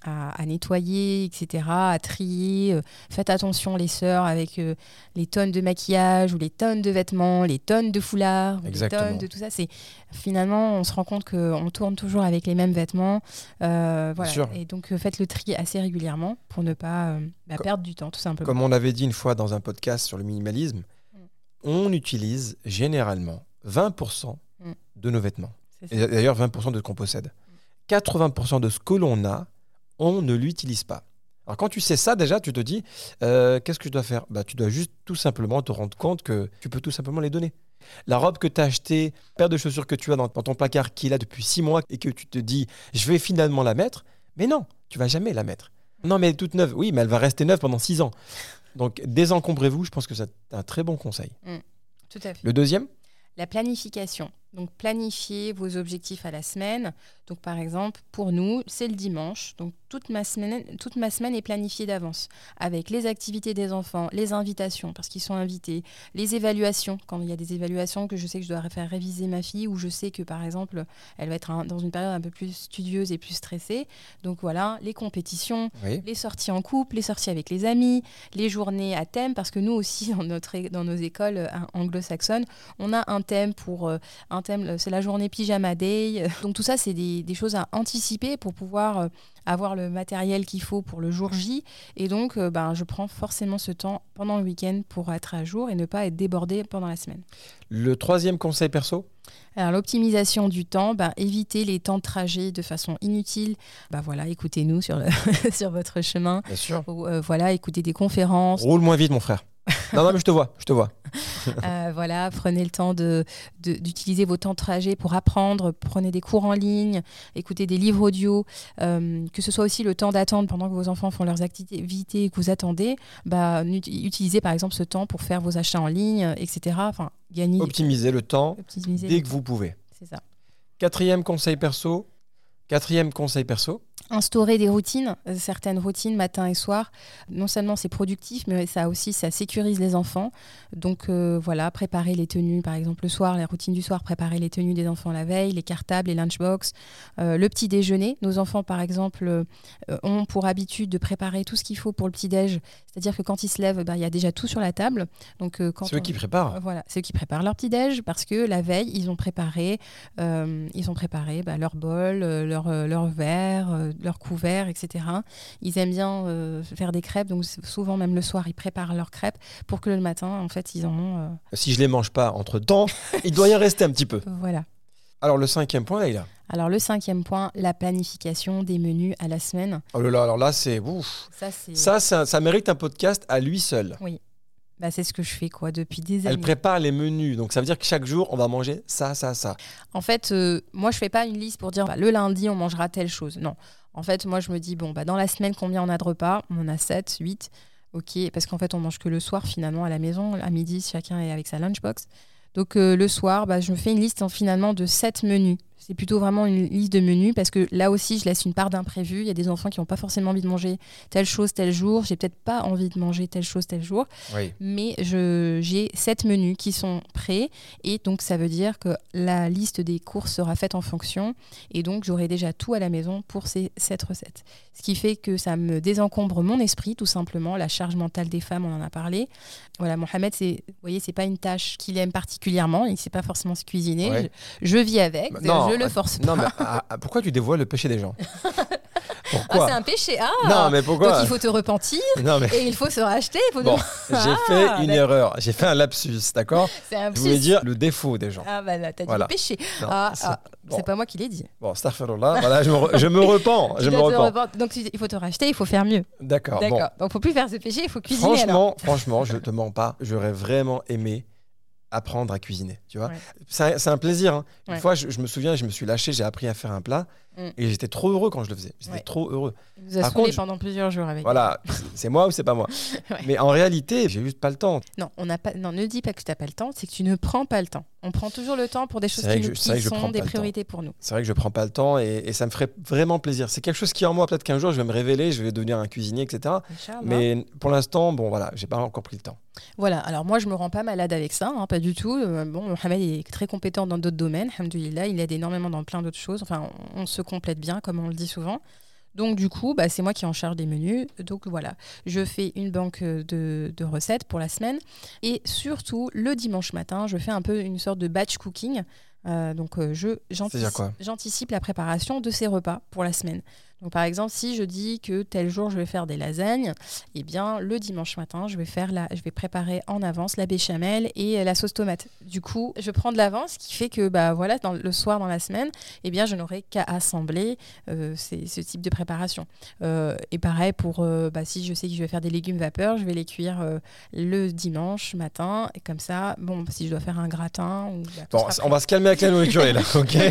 à, à nettoyer, etc., à trier. Euh, faites attention, les sœurs, avec euh, les tonnes de maquillage ou les tonnes de vêtements, les tonnes de foulards, ou les tonnes de tout ça. C'est finalement, on se rend compte qu'on tourne toujours avec les mêmes vêtements. Euh, voilà. Et donc, faites le tri assez régulièrement pour ne pas bah, perdre du temps, tout simplement. Comme on l'avait dit une fois dans un podcast sur le minimalisme, Mm. on utilise généralement 20% Mm. de nos vêtements. Et d'ailleurs, 20% de ce qu'on possède. 80% de ce que l'on a, on ne l'utilise pas. Alors quand tu sais ça déjà, tu te dis, euh, qu'est-ce que je dois faire? Bah, Tu dois juste tout simplement te rendre compte que tu peux tout simplement les donner. La robe que tu as achetée, paire de chaussures que tu as dans, dans ton placard qui est là depuis six mois et que tu te dis, je vais finalement la mettre, mais non, tu vas jamais la mettre. Non, mais elle est toute neuve. Oui, mais elle va rester neuve pendant six ans. Donc désencombrez-vous, je pense que c'est un très bon conseil. Tout à fait. Le deuxième? La planification. Donc, planifier vos objectifs à la semaine. Donc, par exemple, pour nous, c'est le dimanche. Donc, toute ma semaine, toute ma semaine est planifiée d'avance avec les activités des enfants, les invitations parce qu'ils sont invités, les évaluations. Quand il y a des évaluations que je sais que je dois faire réviser ma fille ou je sais que, par exemple, elle va être un- dans une période un peu plus studieuse et plus stressée. Donc, voilà, les compétitions, Oui. les sorties en couple, les sorties avec les amis, les journées à thème, parce que nous aussi, dans, notre, dans nos écoles euh, anglo-saxonnes, on a un thème pour euh, un thème, c'est la journée pyjama day. Donc tout ça, c'est des, des choses à anticiper pour pouvoir euh, avoir le matériel qu'il faut pour le jour J. Et donc, euh, ben, je prends forcément ce temps pendant le week-end pour être à jour et ne pas être débordé pendant la semaine. Le troisième conseil perso? Alors l'optimisation du temps, ben, éviter les temps de trajet de façon inutile. Ben, voilà, écoutez-nous sur, le sur votre chemin. Bien sûr. Ou, euh, voilà, écoutez des conférences. Roule moins vite, mon frère. Non, non, mais je te vois, je te vois. Euh, voilà, prenez le temps de- de- d'utiliser vos temps de trajet pour apprendre, prenez des cours en ligne, écoutez des livres audio, euh, que ce soit aussi le temps d'attendre pendant que vos enfants font leurs activités et que vous attendez, bah, utilisez par exemple ce temps pour faire vos achats en ligne, etc. Enfin, gagner, Optimisez le temps dès le que temps. vous pouvez. C'est ça. Quatrième conseil perso. Quatrième conseil perso. instaurer des routines, euh, certaines routines matin et soir. Non seulement c'est productif, mais ça aussi ça sécurise les enfants. Donc euh, voilà, préparer les tenues, par exemple le soir, les routines du soir, préparer les tenues des enfants la veille, les cartables, les lunchbox, euh, le petit déjeuner. Nos enfants, par exemple, euh, ont pour habitude de préparer tout ce qu'il faut pour le petit déj. C'est-à-dire que quand ils se lèvent, bah, il y a déjà tout sur la table. Donc quand Ceux on- qui préparent. Voilà, c'est eux qui préparent leur petit déj parce que la veille ils ont préparé, ils ont préparé bah, leur bol, euh, leur euh, leur verre, euh, leur couvert, etc. Ils aiment bien euh, faire des crêpes, donc souvent même le soir ils préparent leurs crêpes pour que le matin en fait ils en ont. Si je les mange pas entre temps, il doit y en rester un petit peu. voilà. Alors, le cinquième point, là, il a. Alors le cinquième point, la planification des menus à la semaine. Oh là là, alors là, c'est. ouf. Ça, Ça, ça, ça mérite un podcast à lui seul. Bah, c'est ce que je fais quoi depuis des Elle années. prépare les menus. Donc, ça veut dire que chaque jour, on va manger ça, ça, ça. En fait, euh, moi, je fais pas une liste pour dire bah, le lundi, on mangera telle chose. Non. En fait, moi, je me dis, bon, bah, dans la semaine, combien on a de repas? On en a 7, 8. Ok, parce qu'en fait, on mange que le soir, finalement, à la maison. À midi, chacun est avec sa lunchbox. Donc, euh, le soir, bah, je me fais une liste, hein, finalement, de 7 menus. C'est plutôt vraiment une liste de menus parce que là aussi, je laisse une part d'imprévu. Il y a des enfants qui n'ont pas forcément envie de manger telle chose tel jour. J'ai peut-être pas envie de manger telle chose tel jour Oui. mais j'ai sept menus qui sont prêts et donc ça veut dire que la liste des courses sera faite en fonction et donc j'aurai déjà tout à la maison pour ces sept recettes. Ce qui fait que ça me désencombre mon esprit tout simplement, la charge mentale des femmes, on en a parlé. Voilà, Mohamed, c'est, vous voyez, c'est pas une tâche qu'il aime particulièrement, il sait pas forcément se cuisiner. Ouais. Je, je vis avec, non, je le ah, force pas. Non, mais ah, ah, pourquoi tu dévoiles le péché des gens? Ah, Pourquoi? c'est un péché. Ah Non, mais pourquoi? Donc il faut te repentir Non, mais. et il faut se racheter. faut Bon, j'ai fait une erreur. J'ai fait un lapsus, d'accord? C'est un Je voulais dire le défaut des gens. Ah bah là, t'as Voilà. dit péché. Non, Ah, c'est- bon. Pas moi qui l'ai dit. Bon, voilà, je me, re- je me repens. Je me repens. Donc il faut te racheter, il faut faire mieux. D'accord. Bon. D'accord. Donc faut plus faire ce péché, il faut cuisiner alors. Franchement, franchement, je te mens pas. J'aurais vraiment aimé apprendre à cuisiner. Tu vois, Ouais. c'est un, plaisir. hein. Une Ouais. fois, je, je me souviens, je me suis lâché, j'ai appris à faire un plat Mm. et j'étais trop heureux quand je le faisais. J'étais Ouais. trop heureux. Il nous a Par contre, pendant plusieurs jours avec. Voilà, c'est moi ou c'est pas moi? Mais en réalité, j'ai juste pas le temps. Non, on n'a pas. Non, ne dis pas que tu n'as pas le temps, c'est que tu ne prends pas le temps. On prend toujours le temps pour des choses qui, nous- je- je sont des priorités pour nous. C'est vrai que je prends pas le temps et, et ça me ferait vraiment plaisir. C'est quelque chose qui est en moi. Peut-être qu'un jour je vais me révéler, je vais devenir un cuisinier, etc. Inch'Allah. Mais pour l'instant, bon voilà, j'ai pas encore pris le temps. Voilà, alors moi je me rends pas malade avec ça, hein, pas du tout. Euh, bon, Mohamed est très compétent dans d'autres domaines, alhamdoulilah, il aide énormément dans plein d'autres choses. Enfin, on, on se complète bien, comme on le dit souvent. Donc du coup, bah, c'est moi qui en charge des menus. Donc voilà, je fais une banque euh, de, de recettes pour la semaine. Et surtout, le dimanche matin, je fais un peu une sorte de batch cooking. Euh, donc euh, je j'anticipe la préparation de ces repas pour la semaine. Donc par exemple, si je dis que tel jour je vais faire des lasagnes, eh bien le dimanche matin, je vais faire la, je vais préparer en avance la béchamel et la sauce tomate. Du coup, je prends de l'avance, ce qui fait que bah voilà, dans, le soir dans la semaine, eh bien je n'aurai qu'à assembler euh, ces- ce type de préparation. Euh, et pareil pour euh, bah, si je sais que je vais faire des légumes vapeur, je vais les cuire euh, le dimanche matin et comme ça, bon si je dois faire un gratin ou bah, Bon, on va se calmer avec la nourriture, là, ok. Mais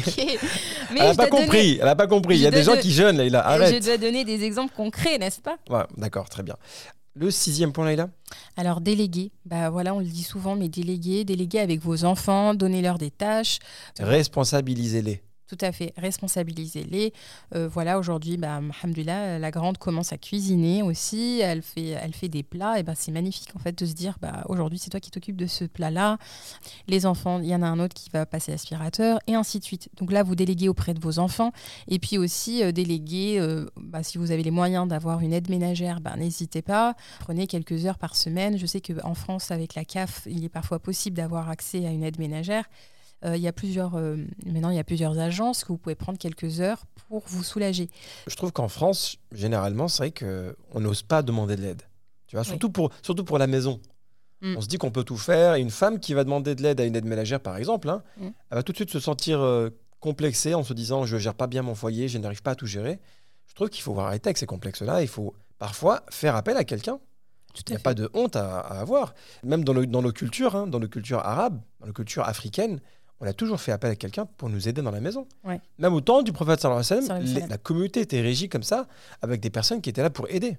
Elle a je pas compris, elle a pas compris. Il y a des gens qui jeûnent, là, je dois donner des exemples concrets, n'est-ce pas? Ouais, d'accord, très bien. Le sixième point, Laïla Alors déléguer, bah voilà, on le dit souvent, mais déléguer, déléguer avec vos enfants, donnez-leur des tâches, responsabilisez-les. Tout à fait, responsabilisez-les. Euh, voilà, aujourd'hui, bah, la grande commence à cuisiner aussi, elle fait, elle fait des plats, et bah, c'est magnifique en fait de se dire, bah, aujourd'hui c'est toi qui t'occupes de ce plat-là, les enfants, il y en a un autre qui va passer l'aspirateur, et ainsi de suite. Donc là, vous déléguez auprès de vos enfants, et puis aussi euh, déléguer, euh, bah, si vous avez les moyens d'avoir une aide ménagère, bah, n'hésitez pas, prenez quelques heures par semaine. Je sais qu'en France, avec la CAF, il est parfois possible d'avoir accès à une aide ménagère. Euh, il y a plusieurs, euh, maintenant, il y a plusieurs agences que vous pouvez prendre quelques heures pour vous soulager. Je trouve qu'en France, généralement, c'est vrai qu'on n'ose pas demander de l'aide. Tu vois, surtout, pour, surtout pour la maison. Mm. On se dit qu'on peut tout faire. Et une femme qui va demander de l'aide à une aide ménagère, par exemple, hein, Mm. elle va tout de suite se sentir euh, complexée en se disant je ne gère pas bien mon foyer, je n'arrive pas à tout gérer. Je trouve qu'il faut arrêter avec ces complexes-là. Il faut parfois faire appel à quelqu'un. Il n'y a pas de honte à, à avoir. Même dans, le- dans nos cultures, hein, dans nos cultures arabes, dans nos cultures africaines, on a toujours fait appel à quelqu'un pour nous aider dans la maison. Ouais. Même au temps du prophète sallallahu alayhi wa sallam, la communauté était régie comme ça, avec des personnes qui étaient là pour aider.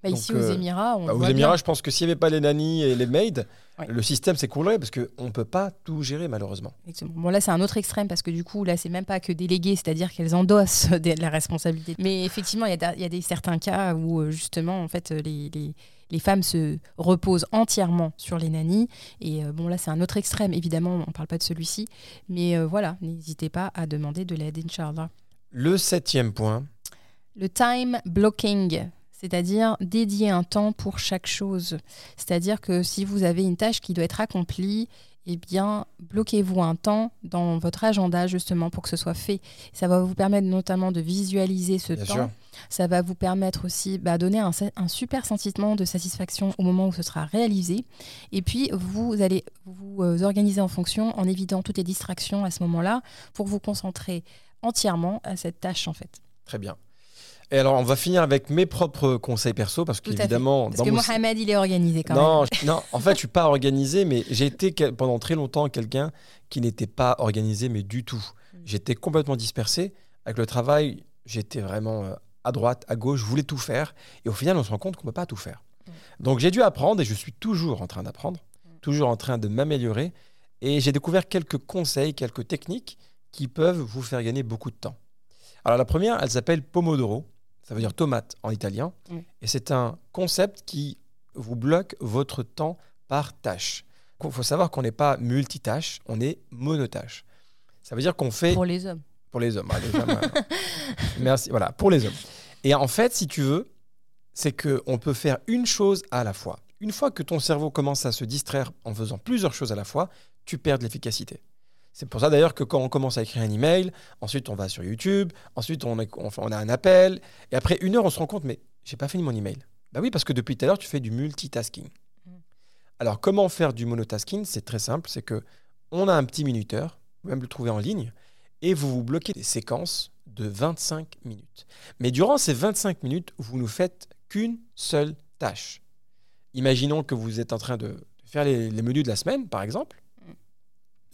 Bah, ici, aux euh, Émirats, on Bah, aux voit Émirats, bien. je pense que s'il n'y avait pas les nannies et les maids, Ouais. le système s'écroulerait parce qu'on ne peut pas tout gérer malheureusement. Exactement. Bon, là, c'est un autre extrême parce que du coup, là, c'est même pas que déléguer, c'est-à-dire qu'elles endossent la responsabilité. Mais effectivement, il y a, y des certains cas où, euh, justement, en fait, euh, les, les, les femmes se reposent entièrement sur les nannies. Et euh, bon, là, c'est un autre extrême. Évidemment, on parle pas de celui-ci. Mais euh, voilà, n'hésitez pas à demander de l'aide, Inch'Allah. Le septième point, Le time blocking, c'est-à-dire dédier un temps pour chaque chose. C'est-à-dire que si vous avez une tâche qui doit être accomplie, eh bien, bloquez-vous un temps dans votre agenda justement pour que ce soit fait. Ça va vous permettre notamment de visualiser ce bien temps sûr. Ça va vous permettre aussi bah, donner un, super sentiment de satisfaction au moment où ce sera réalisé. Et puis, vous allez vous euh, organiser en fonction en évitant toutes les distractions à ce moment-là pour vous concentrer entièrement à cette tâche en fait. Très bien. Et alors, on va finir avec mes propres conseils perso parce qu'évidemment, Parce dans que mon- Mohamed, il est organisé quand non, même. je- non, en fait, je suis pas organisé, mais j'ai été pendant très longtemps quelqu'un qui n'était pas organisé, mais du tout. Mm. J'étais complètement dispersé. Avec le travail, j'étais vraiment euh, à droite, à gauche, je voulais tout faire. Et au final, on se rend compte qu'on ne peut pas tout faire. Mm. Donc, j'ai dû apprendre et je suis toujours en train d'apprendre, Mm. toujours en train de m'améliorer. Et j'ai découvert quelques conseils, quelques techniques qui peuvent vous faire gagner beaucoup de temps. Alors, la première, elle s'appelle Pomodoro. Ça veut dire tomate en italien. Mm. Et c'est un concept qui vous bloque votre temps par tâche. Il faut savoir qu'on n'est pas multitâche, on est monotâche. Ça veut dire qu'on fait Pour les hommes. Pour les hommes. Ah, déjà, moi, Merci. Voilà, pour les hommes. Et en fait, si tu veux, c'est que on peut faire une chose à la fois. Une fois que ton cerveau commence à se distraire en faisant plusieurs choses à la fois, tu perds de l'efficacité. C'est pour ça d'ailleurs que quand on commence à écrire un email, ensuite on va sur YouTube, ensuite on, est- on fait- on a un appel, et après une heure on se rend compte, mais j'ai pas fini mon email. Bah oui, parce que depuis tout à l'heure tu fais du multitasking. Mm. Alors comment faire du monotasking? C'est très simple, c'est que on a un petit minuteur, vous pouvez même le trouver en ligne, et vous vous bloquez des séquences de 25 minutes. Mais durant ces 25 minutes, vous ne faites qu'une seule tâche. Imaginons que vous êtes en train de faire les, les menus de la semaine, par exemple. Mm.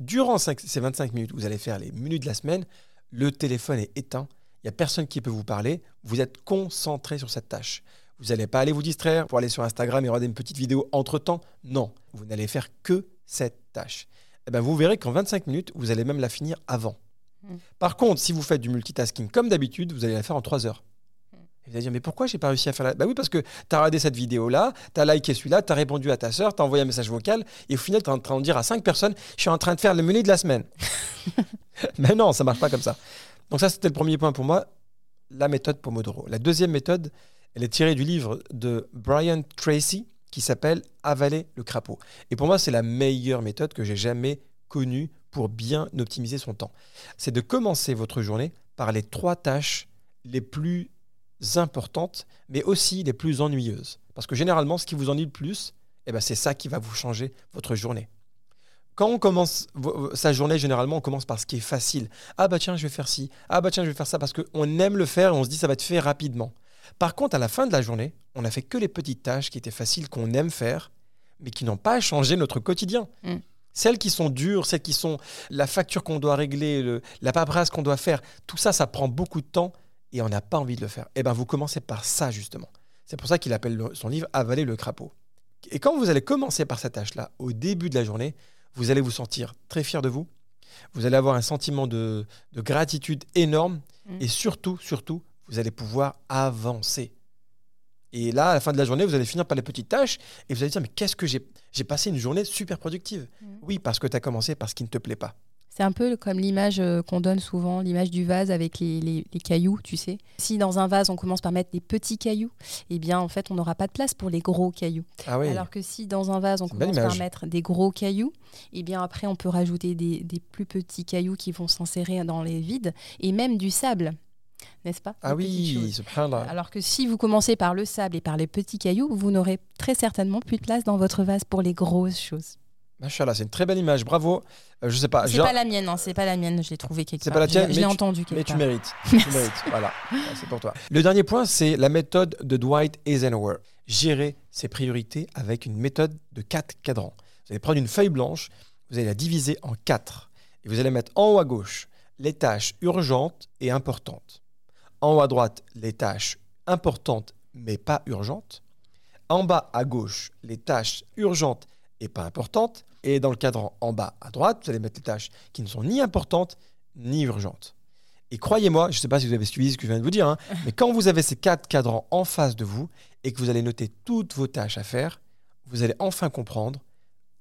Durant cinq- ces 25 minutes, vous allez faire les menus de la semaine. Le téléphone est éteint. Il n'y a personne qui peut vous parler. Vous êtes concentré sur cette tâche. Vous n'allez pas aller vous distraire pour aller sur Instagram et regarder une petite vidéo entre-temps. Non, vous n'allez faire que cette tâche. Eh ben, vous verrez qu'en 25 minutes, vous allez même la finir avant. Mm. Par contre, si vous faites du multitasking comme d'habitude, vous allez la faire en 3 heures. Et vous allez dire, mais pourquoi j'ai pas réussi à faire la... Bah oui, parce que tu as regardé cette vidéo-là, tu as liké celui-là, tu as répondu à ta sœur, tu as envoyé un message vocal, et au final, tu es en train de dire à 5 personnes, je suis en train de faire le menu de la semaine. mais non, ça marche pas comme ça. Donc ça, c'était le premier point pour moi, la méthode Pomodoro. La deuxième méthode, elle est tirée du livre de Brian Tracy qui s'appelle Avaler le crapaud. Et pour moi, c'est la meilleure méthode que j'ai jamais connue pour bien optimiser son temps. C'est de commencer votre journée par les trois tâches les plus importantes, mais aussi les plus ennuyeuses. Parce que généralement, ce qui vous ennuie le plus, eh ben, c'est ça qui va vous changer votre journée. Quand on commence sa journée, généralement, on commence par ce qui est facile. Ah bah tiens, je vais faire ci. Ah bah tiens, je vais faire ça parce qu'on aime le faire et on se dit ça va être fait rapidement. Par contre, à la fin de la journée, on n'a fait que les petites tâches qui étaient faciles, qu'on aime faire, mais qui n'ont pas changé notre quotidien. Mm. Celles qui sont dures, celles qui sont la facture qu'on doit régler, le- la paperasse qu'on doit faire, tout ça, ça prend beaucoup de temps et on n'a pas envie de le faire. Eh bien, vous commencez par ça, justement. C'est pour ça qu'il appelle le- son livre Avaler le crapaud. Et quand vous allez commencer par cette tâche-là, au début de la journée, vous allez vous sentir très fier de vous. Vous allez avoir un sentiment de, de gratitude énorme. Mm. Et surtout, surtout, vous allez pouvoir avancer. Et là, à la fin de la journée, vous allez finir par les petites tâches et vous allez dire, mais qu'est-ce que j'ai J'ai passé une journée super productive. Mm. Oui, parce que tu as commencé par ce qui ne te plaît pas. C'est un peu comme l'image euh, qu'on donne souvent, l'image du vase avec les, les- les cailloux, tu sais. Si dans un vase, on commence par mettre des petits cailloux, eh bien, en fait, on n'aura pas de place pour les gros cailloux. Ah oui, Alors que si dans un vase, on commence par mettre des gros cailloux, eh bien, après, on peut rajouter des, des plus petits cailloux qui vont s'insérer dans les vides et même du sable, n'est-ce pas ah oui, subhanallah. Alors que si vous commencez par le sable et par les petits cailloux, vous n'aurez très certainement plus de place dans votre vase pour les grosses choses. Machallah, c'est une très belle image, bravo. Euh, je sais pas, C'est genre- pas la mienne, hein, c'est pas la mienne, je l'ai trouvée quelque C'est part. pas la tienne, Je l'ai- tu- entendu quelque mais tu part. mérites. tu mérites. Voilà, c'est pour toi. Le dernier point, c'est la méthode de Dwight Eisenhower. Gérer ses priorités avec une méthode de quatre cadrans. Vous allez prendre une feuille blanche, vous allez la diviser en quatre. Et vous allez mettre en haut à gauche les tâches urgentes et importantes. En haut à droite, les tâches importantes mais pas urgentes. En bas à gauche, les tâches urgentes et pas importantes. Et dans le cadran en bas à droite, vous allez mettre les tâches qui ne sont ni importantes ni urgentes. Et croyez-moi, je ne sais pas si vous avez suivi ce que je viens de vous dire, hein, mais quand vous avez ces quatre cadrans en face de vous et que vous allez noter toutes vos tâches à faire, vous allez enfin comprendre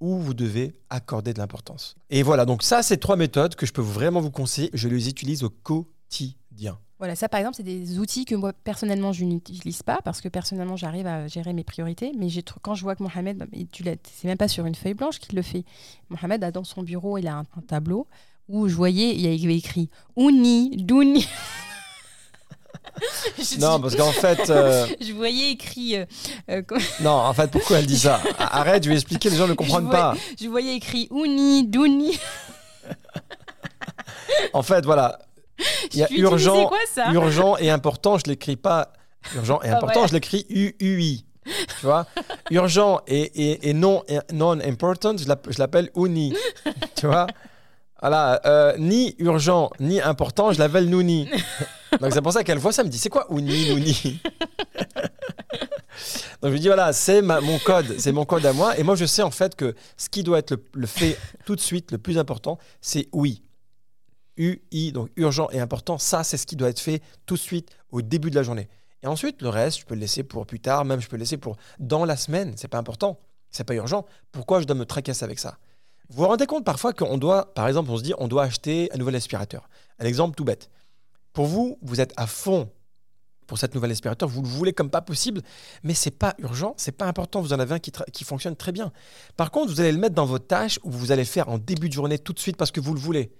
où vous devez accorder de l'importance. Et voilà, donc ça, c'est trois méthodes que je peux vraiment vous conseiller. Je les utilise au quotidien. Voilà, ça par exemple, c'est des outils que moi personnellement je n'utilise pas parce que personnellement j'arrive à gérer mes priorités. Mais quand je vois que Mohamed, bah, tu c'est même pas sur une feuille blanche qu'il le fait. Mohamed a dans son bureau, il a un, un tableau où je voyais, il y avait écrit Ouni, Douni. Je- Non, parce qu'en fait, euh, Je voyais écrit. euh, euh, non, en fait, pourquoi elle dit ça? Arrête, je vais expliquer, les gens ne comprennent Je pas. je voyais écrit Uni, Douni. En fait, voilà, il y a urgent, C'est quoi ça urgent et important, je l'écris pas urgent et Ah important, ouais. je l'écris UUI. Tu vois? Urgent et, et, et non, et non important, je l'app- je l'appelle UNI. Tu vois? Voilà, euh, ni urgent ni important, je l'appelle Nouni. Donc c'est pour ça qu'elle voit ça, elle me dit c'est quoi Uni, Nouni? Donc je lui dis voilà, c'est mon code, c'est mon code à moi. Et moi je sais en fait que ce qui doit être le, le fait tout de suite, le plus important, c'est oui. UI, donc urgent et important, ça c'est ce qui doit être fait tout de suite au début de la journée. Et ensuite, le reste, je peux le laisser pour plus tard, même je peux le laisser pour dans la semaine, c'est pas important, c'est pas urgent. Pourquoi je dois me tracasser avec ça? Vous vous rendez compte parfois qu'on doit, par exemple, on se dit on doit acheter un nouvel aspirateur. Un exemple tout bête. Pour vous, vous êtes à fond pour cette nouvelle aspirateur, vous le voulez comme pas possible, mais c'est pas urgent, c'est pas important, vous en avez un qui, qui fonctionne très bien. Par contre, vous allez le mettre dans votre tâche ou vous allez le faire en début de journée tout de suite parce que vous le voulez.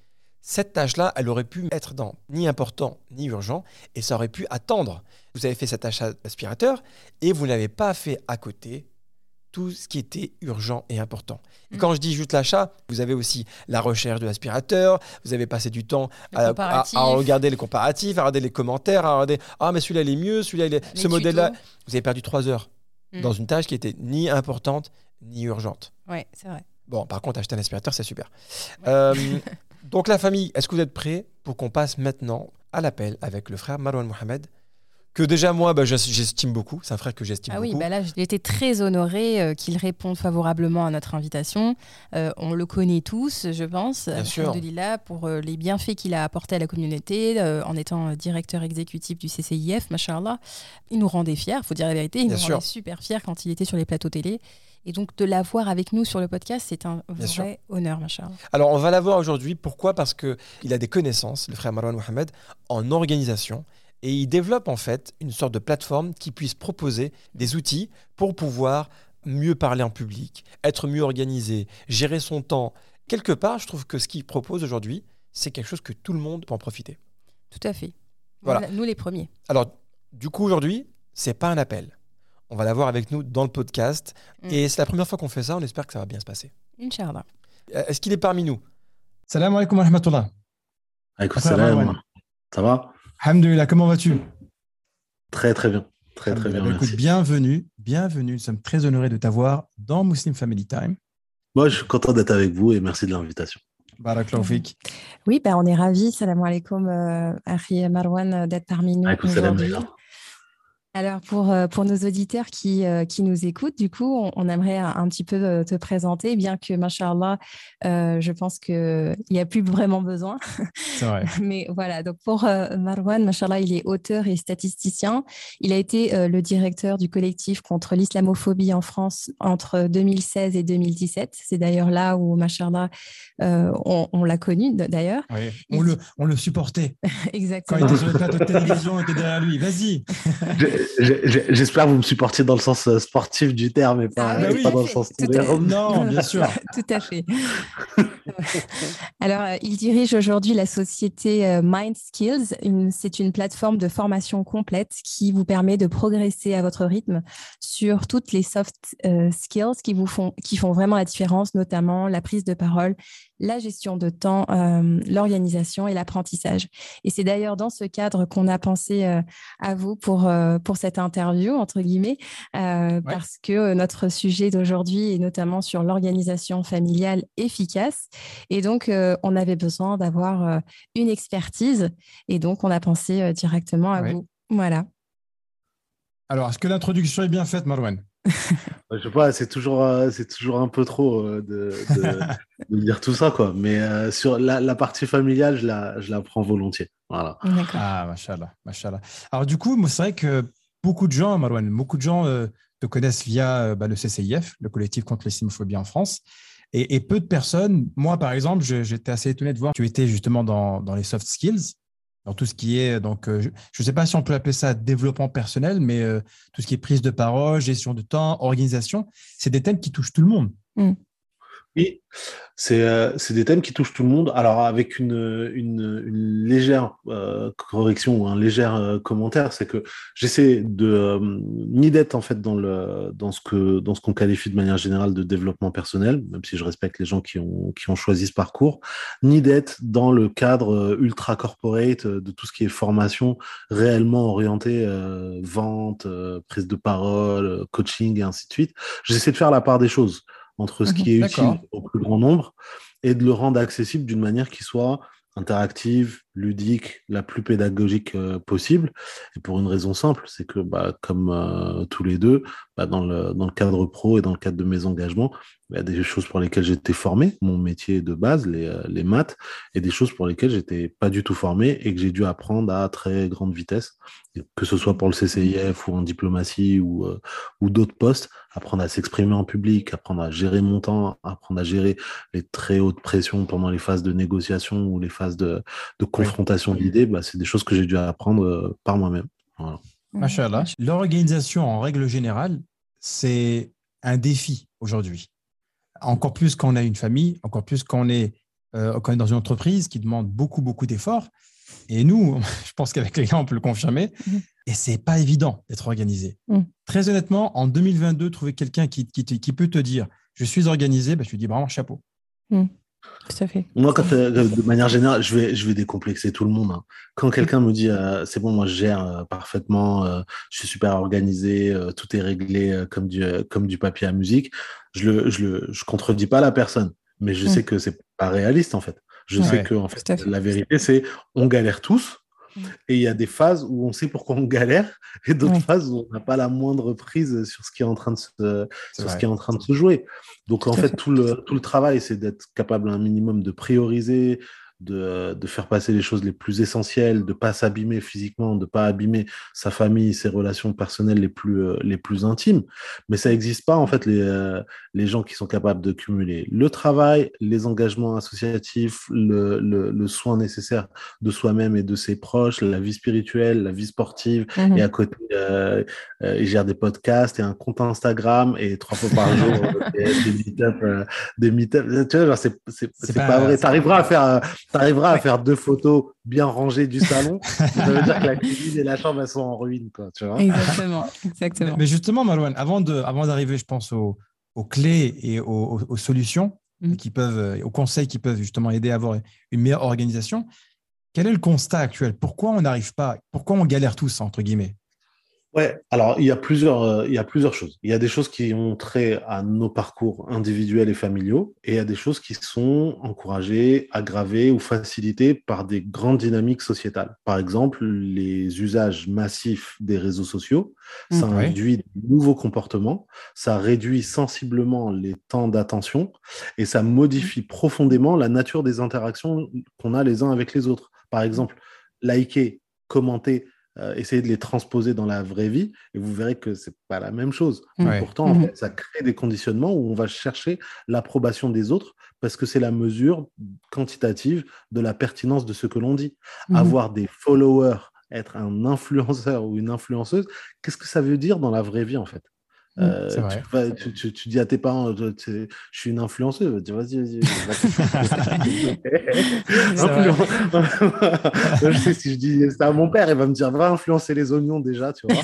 Cette tâche-là, elle aurait pu être dans ni important ni urgent et ça aurait pu attendre. Vous avez fait cette tâche aspirateur et vous n'avez pas fait à côté tout ce qui était urgent et important. Et Mm. quand je dis juste l'achat, vous avez aussi la recherche de l'aspirateur, vous avez passé du temps à, à- comparatif. à regarder les comparatifs, à regarder les commentaires, à regarder Ah, mais celui-là, il est mieux, celui-là, il est... Ce modèle-là. Vous avez perdu trois heures Mm. dans une tâche qui était ni importante ni urgente. Ouais, c'est vrai. Bon, par contre, acheter un aspirateur, c'est super. Euh, donc, la famille, est-ce que vous êtes prêts pour qu'on passe maintenant à l'appel avec le frère Marwan Mohamed que déjà moi, bah, j'es- j'estime beaucoup. C'est un frère que j'estime Ah oui, beaucoup. bah là, j'ai été très honorée euh, qu'il réponde favorablement à notre invitation. Euh, on le connaît tous, je pense, Bien sûr. Alhamdoulilah, pour euh, les bienfaits qu'il a apportés à la communauté euh, en étant euh, directeur exécutif du CCIF, machallah. Il nous rendait fiers, faut dire la vérité, il Bien nous sûr. rendait super fiers quand il était sur les plateaux télé. Et donc de l'avoir avec nous sur le podcast, c'est un Bien sûr. vrai honneur, machallah. Alors, on va l'avoir aujourd'hui. Pourquoi? Parce qu'il a des connaissances, le frère Marwan Mohamed, en organisation. Et il développe en fait une sorte de plateforme qui puisse proposer des outils pour pouvoir mieux parler en public, être mieux organisé, gérer son temps. Quelque part, je trouve que ce qu'il propose aujourd'hui, c'est quelque chose que tout le monde peut en profiter. Tout à fait. Voilà. Nous les premiers. Alors, du coup, aujourd'hui, c'est pas un appel. On va l'avoir avec nous dans le podcast. Mm. Et c'est la première fois qu'on fait ça. On espère que ça va bien se passer. Inch'Allah. Euh, Est-ce qu'il est parmi nous? Salam alaikum wa rahmatullah. Salam. Ça va? Alhamdulillah, comment vas-tu? Très très bien. Très très bien. Écoute, Merci. bienvenue, bienvenue. Nous sommes très honorés de t'avoir dans Muslim Family Time. Moi, je suis content d'être avec vous et merci de l'invitation. Barakallahu fik. Oui, ben, on est ravis. Salam alaikum, euh, Akhi Marwan, euh, d'être parmi nous salam. Alors, pour, euh, pour nos auditeurs qui, euh, qui nous écoutent, du coup, on, on aimerait un, un petit peu euh, te présenter, bien que, mashallah, euh, je pense qu'il n'y a plus vraiment besoin. C'est vrai. Mais voilà, donc pour euh, Marwan, mashallah, il est auteur et statisticien. Il a été euh, le directeur du collectif contre l'islamophobie en France entre 2016 et 2017. C'est d'ailleurs là où, mashallah, euh, on, on l'a connu d'ailleurs. Oui. On, le, on le supportait. Quand Exactement. il était sur le plateau de télévision, on était derrière lui. Vas-y. J'espère que vous me supportiez dans le sens euh, sportif du terme et pas, Ah bah et oui. pas dans le sens Tout à. Non, bien sûr. Tout à fait. Alors, euh, il dirige aujourd'hui la société euh, Mind Skills. C'est une plateforme de formation complète qui vous permet de progresser à votre rythme sur toutes les soft skills qui vous font, qui font vraiment la différence, notamment la prise de parole, la gestion de temps, euh, l'organisation et l'apprentissage. Et c'est d'ailleurs dans ce cadre qu'on a pensé euh, à vous pour, euh, pour cette interview, entre guillemets, parce que notre sujet d'aujourd'hui est notamment sur l'organisation familiale efficace. Et donc, on avait besoin d'avoir une expertise. Et donc, on a pensé directement à Ouais. vous. Voilà. Alors, est-ce que l'introduction est bien faite, Marwan? Je sais pas, c'est toujours, euh, c'est toujours un peu trop euh, de, de, de dire tout ça, quoi. Mais euh, sur la, la partie familiale, je la, je la prends volontiers. Voilà. D'accord. Ah, machallah, machallah. Alors, du coup, c'est vrai que beaucoup de gens, Marwan, beaucoup de gens euh, te connaissent via euh, bah, le CCIF, le collectif contre l'islamophobie en France. Et, et peu de personnes, moi, par exemple, j'étais assez étonné de voir que tu étais justement dans, dans les soft skills, dans tout ce qui est, donc, euh, je ne sais pas si on peut appeler ça développement personnel, mais euh, tout ce qui est prise de parole, gestion de temps, organisation, c'est des thèmes qui touchent tout le monde. Oui, c'est euh, des thèmes qui touchent tout le monde. Alors avec une, une, une légère euh, correction ou un léger euh, commentaire, c'est que j'essaie de euh, ni d'être en fait dans le dans ce que dans ce qu'on qualifie de manière générale de développement personnel, même si je respecte les gens qui ont qui ont choisi ce parcours, ni d'être dans le cadre euh, ultra corporate euh, de tout ce qui est formation réellement orienté euh, vente, prise de parole, coaching et ainsi de suite. J'essaie de faire la part des choses entre ce Mhm, qui est utile au plus grand nombre et de le rendre accessible d'une manière qui soit interactive, ludique, la plus pédagogique euh, possible. Et pour une raison simple, c'est que bah, comme euh, tous les deux, bah, dans, le, dans le cadre pro et dans le cadre de mes engagements, il y a des choses pour lesquelles j'étais formé, mon métier de base, les, euh, les maths, et des choses pour lesquelles j'étais pas du tout formé et que j'ai dû apprendre à très grande vitesse, que ce soit pour le CCIF ou en diplomatie ou, ou d'autres postes, apprendre à s'exprimer en public, apprendre à gérer mon temps, apprendre à gérer les très hautes pressions pendant les phases de négociation ou les phases de confrontation d'idées, bah, c'est des choses que j'ai dû apprendre euh, par moi-même. Voilà. Machallah. L'organisation, en règle générale, c'est un défi aujourd'hui. Encore plus quand on a une famille, encore plus quand on est, euh, quand on est dans une entreprise qui demande beaucoup, beaucoup d'efforts. Et nous, je pense qu'avec les gars, on peut le confirmer. Mhm. Et c'est pas évident d'être organisé. Mhm. Très honnêtement, en 2022, trouver quelqu'un qui, qui, te- qui peut te dire je suis organisé, ben, je lui dis vraiment chapeau. Tout à fait. Moi, quand, euh, de manière générale, je vais, je vais décomplexer tout le monde. hein. Quand quelqu'un me dit euh, c'est bon, moi je gère euh, parfaitement, je suis super organisé, tout est réglé comme, du, comme du papier à musique, je le, je le, je contredis pas la personne, mais je Mm. sais que c'est pas réaliste en fait. Je Ouais, sais que en fait. la vérité c'est on galère tous. Mm. Et il y a des phases où on sait pourquoi on galère et d'autres Ouais. phases où on n'a pas la moindre prise sur ce qui est en train de se, C'est sur ce vrai. qui est en train de se jouer. Donc, en fait. tout le, tout le travail, c'est d'être capable un minimum de prioriser, de, de faire passer les choses les plus essentielles, de ne pas s'abîmer physiquement, de ne pas abîmer sa famille, ses relations personnelles les plus, euh, les plus intimes. Mais ça n'existe pas, en fait, les, euh, les gens qui sont capables de cumuler le travail, les engagements associatifs, le, le, le soin nécessaire de soi-même et de ses proches, la vie spirituelle, la vie sportive, Mhm. et à côté, euh, euh, il gère des podcasts et un compte Instagram et trois fois par jour euh, des, des meet-up. euh, des meet-up. Tu vois, genre, c'est, c'est, pas- pas, vrai. Tu arriveras à faire, euh, t'arriveras à faire deux photos bien rangées du salon. ça veut dire que la cuisine et la chambre, elles sont en ruine. Quoi, tu vois Exactement. Exactement. Mais justement, Malouane, avant, de, avant d'arriver, je pense, aux, aux clés et aux, aux- aux solutions Mhm. qui peuvent, euh, aux conseils qui peuvent justement aider à avoir une meilleure organisation, quel est le constat actuel? Pourquoi on n'arrive pas Pourquoi on galère tous, entre guillemets? Ouais, alors il y a plusieurs, euh, il y a plusieurs choses. Il y a des choses qui ont trait à nos parcours individuels et familiaux, et il y a des choses qui sont encouragées, aggravées ou facilitées par des grandes dynamiques sociétales. Par exemple, les usages massifs des réseaux sociaux, ça Mhm. Ouais. induit de nouveaux comportements, ça réduit sensiblement les temps d'attention, et ça modifie profondément la nature des interactions qu'on a les uns avec les autres. Par exemple, liker, commenter, euh, essayer de les transposer dans la vraie vie et vous verrez que c'est pas la même chose. Ouais. Pourtant, en Mhm. fait, ça crée des conditionnements où on va chercher l'approbation des autres parce que c'est la mesure quantitative de la pertinence de ce que l'on dit. Mhm. Avoir des followers, être un influenceur ou une influenceuse, qu'est-ce que ça veut dire dans la vraie vie en fait? Euh, C'est vrai. tu, vas- tu- tu- tu dis à tes parents, euh, je suis une influenceuse, vas-y, vas-y. Influen- je sais si je dis ça à mon père, il va me dire va influencer les oignons déjà, tu vois.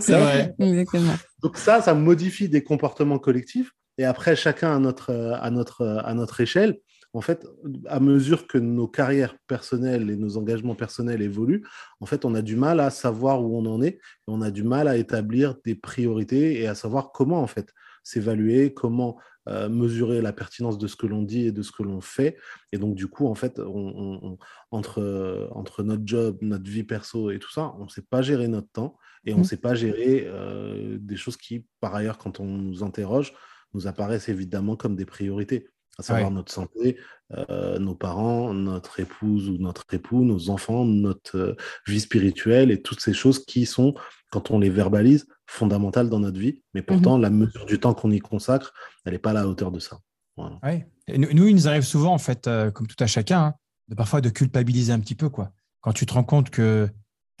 C'est vrai. Exactement. Donc ça, ça modifie des comportements collectifs. Et après, chacun à notre, euh, à notre, euh, à notre échelle, en fait, à mesure que nos carrières personnelles et nos engagements personnels évoluent, en fait, on a du mal à savoir où on en est. Et on a du mal à établir des priorités et à savoir comment, en fait, s'évaluer, comment euh, mesurer la pertinence de ce que l'on dit et de ce que l'on fait. Et donc, du coup, en fait, on, on- on- entre, euh, entre notre job, notre vie perso et tout ça, on ne sait pas gérer notre temps et on ne Mhm. sait pas gérer euh, des choses qui, par ailleurs, quand on nous interroge, nous apparaissent évidemment comme des priorités, à savoir Ouais. notre santé, euh, nos parents, notre épouse ou notre époux, nos enfants, notre euh, vie spirituelle et toutes ces choses qui sont, quand on les verbalise, fondamentales dans notre vie. Mais pourtant, la mesure du temps qu'on y consacre, elle n'est pas à la hauteur de ça. Voilà. Ouais. Et nous, nous, il nous arrive souvent, en fait, euh, comme tout à chacun, hein, de parfois de culpabiliser un petit peu. Quoi. Quand tu te rends compte que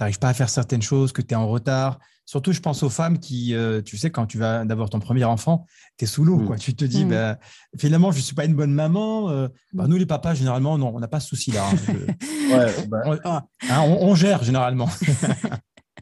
n'arrives pas à faire certaines choses, que tu es en retard. Surtout, je pense aux femmes qui, euh, tu sais, quand tu vas d'avoir ton premier enfant, tu es sous l'eau. Mm. Tu te dis, Mm. bah, finalement, je ne suis pas une bonne maman. euh, bah, nous, les papas, généralement, non, on n'a pas ce souci-là. hein. Je- Ouais, bah, on, ah, hein, on- on gère généralement.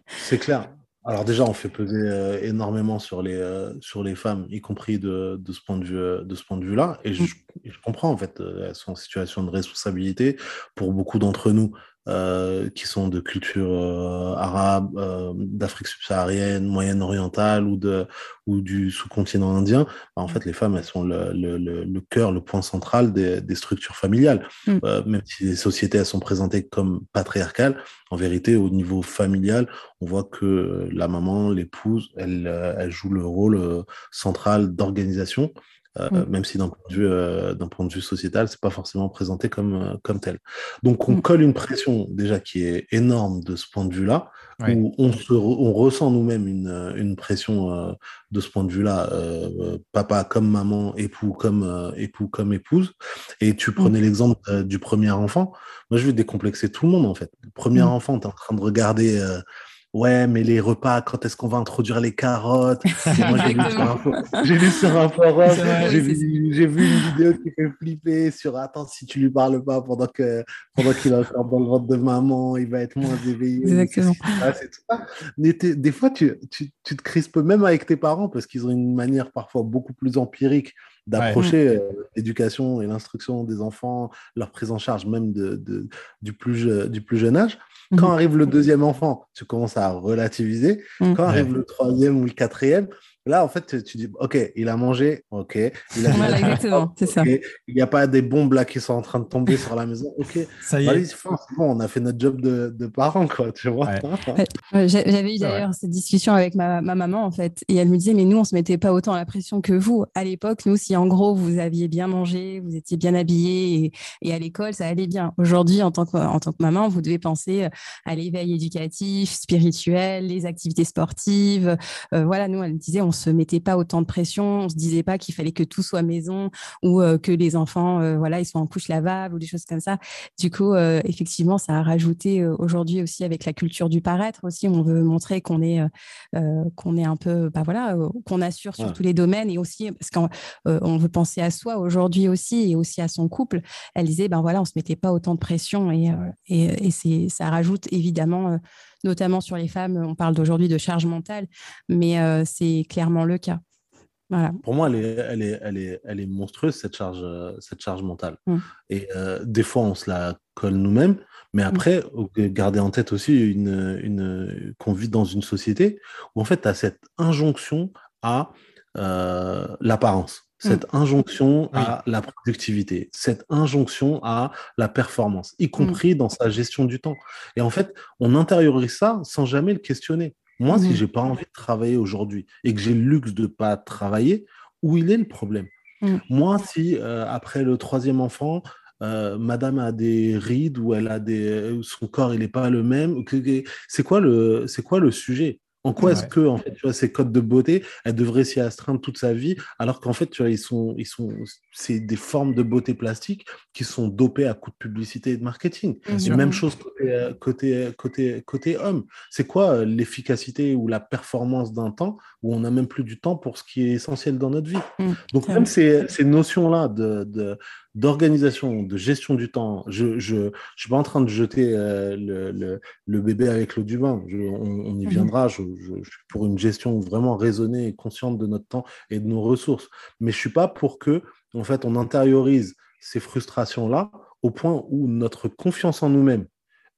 C'est clair. Alors déjà, on fait peser euh, énormément sur les, euh, sur les femmes, y compris de, de ce point de vue, euh, de ce point de vue-là. Et je, je comprends, en fait, euh, elles sont en situation de responsabilité pour beaucoup d'entre nous euh, qui sont de culture euh, arabe, euh, d'Afrique subsaharienne, moyenne-orientale ou, de, ou du sous-continent indien. Bah, en fait, les femmes, elles sont le, le, le, le cœur, le point central des, des structures familiales. Mm. Euh, même si les sociétés, elles sont présentées comme patriarcales, en vérité, au niveau familial, on voit que la maman, l'épouse, elle, euh, elle joue le rôle euh, central d'organisation, euh, Mm. même si d'un point de vue, euh, d'un point de vue sociétal, c'est pas forcément présenté comme, euh, comme tel. Donc, on Mm. colle une pression déjà qui est énorme de ce point de vue-là, Ouais. où on, se re- on ressent nous-mêmes une, une pression euh, de ce point de vue-là, papa comme maman, époux comme époux comme épouse. Et tu prenais l'exemple du premier enfant. Moi, je vais décomplexer tout le monde en fait. Le premier Mm. enfant, tu es en train de regarder. Ouais, mais les repas, quand est-ce qu'on va introduire les carottes? J'ai lu sur un forum, j'ai vu, vu une vidéo qui fait flipper sur Attends, si tu lui parles pas pendant que pendant qu'il est encore dans le ventre de maman, il va être moins éveillé. Exactement. Ah, c'est tout ça? Mais t'es- des fois, tu, tu, tu te crispes même avec tes parents parce qu'ils ont une manière parfois beaucoup plus empirique d'approcher euh, l'éducation et l'instruction des enfants, leur prise en charge même de, de- du, plus, je- du plus jeune âge. Quand Mhm. arrive le deuxième enfant, tu commences à relativiser. Quand arrive Ouais. le troisième ou le quatrième, là, en fait, tu, dis, OK, il a mangé, OK. Il a Voilà, exactement, c'est ça. OK. Il n'y a pas des bombes là qui sont en train de tomber sur la maison. OK. Ça y Allez, est. bon, on a fait notre job de, de parents, quoi, tu vois. Ouais, J'avais eu d'ailleurs cette discussion avec ma, ma maman, en fait, et elle me disait, mais nous, on se mettait pas autant la pression que vous. À l'époque, nous, si en gros, vous aviez bien mangé, vous étiez bien habillé et, et à l'école, ça allait bien. Aujourd'hui, en, tant que- en tant que maman, vous devez penser euh, à l'éveil éducatif, spirituel, les activités sportives. Euh, voilà, nous, elle me disait, on se mettait pas autant de pression, on se disait pas qu'il fallait que tout soit maison ou euh, que les enfants, euh, voilà, ils soient en couche lavable ou des choses comme ça. Du coup, euh, effectivement, ça a rajouté aujourd'hui aussi avec la culture du paraître aussi. On veut montrer qu'on est, qu'on est un peu, bah voilà, qu'on assure sur Ouais. tous les domaines et aussi parce qu'on on veut penser à soi aujourd'hui aussi et aussi à son couple. Elle disait, ben voilà, on se mettait pas autant de pression et, et, et c'est, ça rajoute évidemment, notamment sur les femmes. On parle d'aujourd'hui de charge mentale, mais euh, c'est clairement le cas. Voilà. Pour moi, elle est, elle est, elle est, elle est monstrueuse, cette charge, euh, cette charge mentale. Mm. Et euh, des fois, on se la colle nous-mêmes. Mais après, faut garder en tête aussi une, une, qu'on vit dans une société où, en fait, tu as cette injonction à euh, l'apparence, cette injonction à la productivité, cette injonction à la performance, y compris dans sa gestion du temps. Et en fait, on intériorise ça sans jamais le questionner. Moi, si Mhm. j'ai pas envie de travailler aujourd'hui et que j'ai le luxe de pas travailler, où il est le problème? Moi, si euh, après le troisième enfant, euh, Madame a des rides ou elle a des, euh, son corps il n'est pas le même, c'est quoi le, c'est quoi le sujet? En quoi est-ce Ouais. que en fait, tu vois, ces codes de beauté, elle devrait s'y astreindre toute sa vie, alors qu'en fait, tu vois, ils sont, ils sont, c'est des formes de beauté plastique qui sont dopées à coups de publicité et de marketing. Sûr. même chose côté, euh, côté, côté, côté homme. C'est quoi euh, l'efficacité ou la performance d'un temps où on n'a même plus du temps pour ce qui est essentiel dans notre vie? Mm, Donc, même ces, ces notions-là de, de- d'organisation, de gestion du temps, je ne je, je suis pas en train de jeter euh, le, le, le bébé avec l'eau du bain. Je- on, on y Mhm. viendra. Je, suis pour une gestion vraiment raisonnée et consciente de notre temps et de nos ressources. Mais je suis pas pour que, en fait, on intériorise ces frustrations-là au point où notre confiance en nous-mêmes,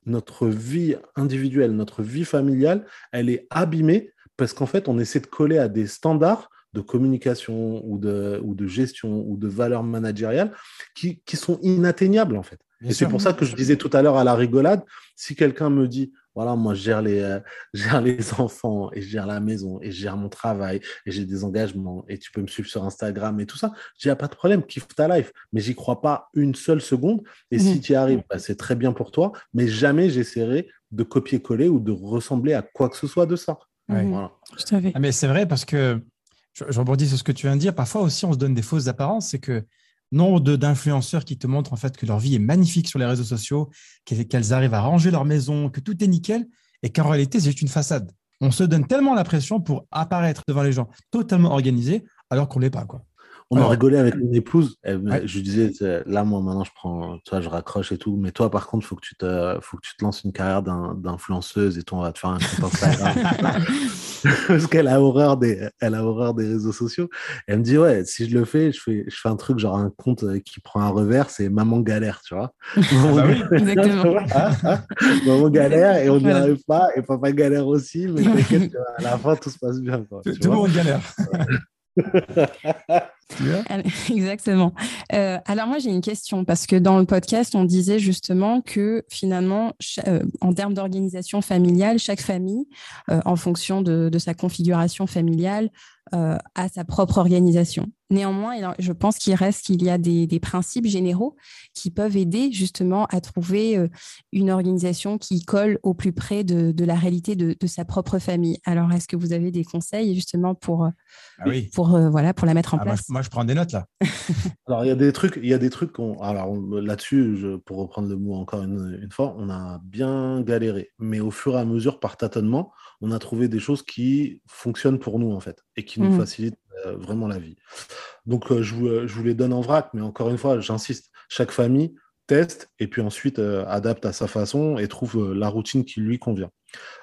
notre vie individuelle, notre vie familiale, elle est abîmée parce qu'en fait, on essaie de coller à des standards de communication ou de, ou de gestion ou de valeurs managériales qui, qui sont inatteignables en fait. Bien et c'est pour ça que je disais tout à l'heure à la rigolade, si quelqu'un me dit, voilà, moi je gère les, euh, je gère les enfants et je gère la maison et je gère mon travail et j'ai des engagements et tu peux me suivre sur Instagram et tout ça, je dis, ah, pas de problème, kiffe ta life. Mais j'y crois pas une seule seconde. Et si Mhm. tu y arrives, bah, c'est très bien pour toi, mais jamais j'essaierai de copier-coller ou de ressembler à quoi que ce soit de ça. Ouais. Voilà. Fait. Ah, mais c'est vrai parce que je, rebondis sur ce que tu viens de dire. Parfois aussi, on se donne des fausses apparences. C'est que nombre d'influenceurs qui te montrent en fait que leur vie est magnifique sur les réseaux sociaux, qu'elles arrivent à ranger leur maison, que tout est nickel. et qu'en réalité, c'est juste une façade. On se donne tellement la pression pour apparaître devant les gens totalement organisé, alors qu'on ne l'est pas. Quoi. On a rigolé avec mon épouse. Je lui disais, là, moi, maintenant, je prends, tu vois, je raccroche et tout. Mais toi, par contre, il faut, que tu te, faut que tu te lances une carrière d'influenceuse et tout, on va te faire un compte Instagram. Parce qu'elle a horreur des, elle a horreur des réseaux sociaux. elle me dit, ouais, si je le fais, je fais, je fais un truc, genre un compte euh, qui prend un revers, c'est maman galère, tu vois. bah oui, exactement. maman galère et on n'y arrive pas. Et papa galère aussi. Mais t'inquiète, à la fin, tout se passe bien. Quoi, tout le monde galère. Exactement. Euh, alors moi j'ai une question parce que dans le podcast on disait justement que finalement euh, en termes d'organisation familiale, chaque famille, euh, en fonction de, de, sa configuration familiale, a sa propre organisation. Néanmoins, je pense qu'il reste qu'il y a des, principes généraux qui peuvent aider justement à trouver euh, une organisation qui colle au plus près de, la réalité de, sa propre famille. Alors, est-ce que vous avez des conseils justement pour, euh, ah pour, euh, voilà, pour la mettre en ah, place? moi, je prends des notes là. alors, il y a des trucs, il y a des trucs alors là-dessus, pour reprendre le mot encore une, une, fois, on a bien galéré. Mais au fur et à mesure, par tâtonnement, on a trouvé des choses qui fonctionnent pour nous en fait et qui nous mmh. facilitent euh, vraiment la vie. Donc, euh, je vous, euh, je, vous, les donne en vrac, mais encore une fois, j'insiste, chaque famille teste et puis ensuite adapte à sa façon et trouve la routine qui lui convient.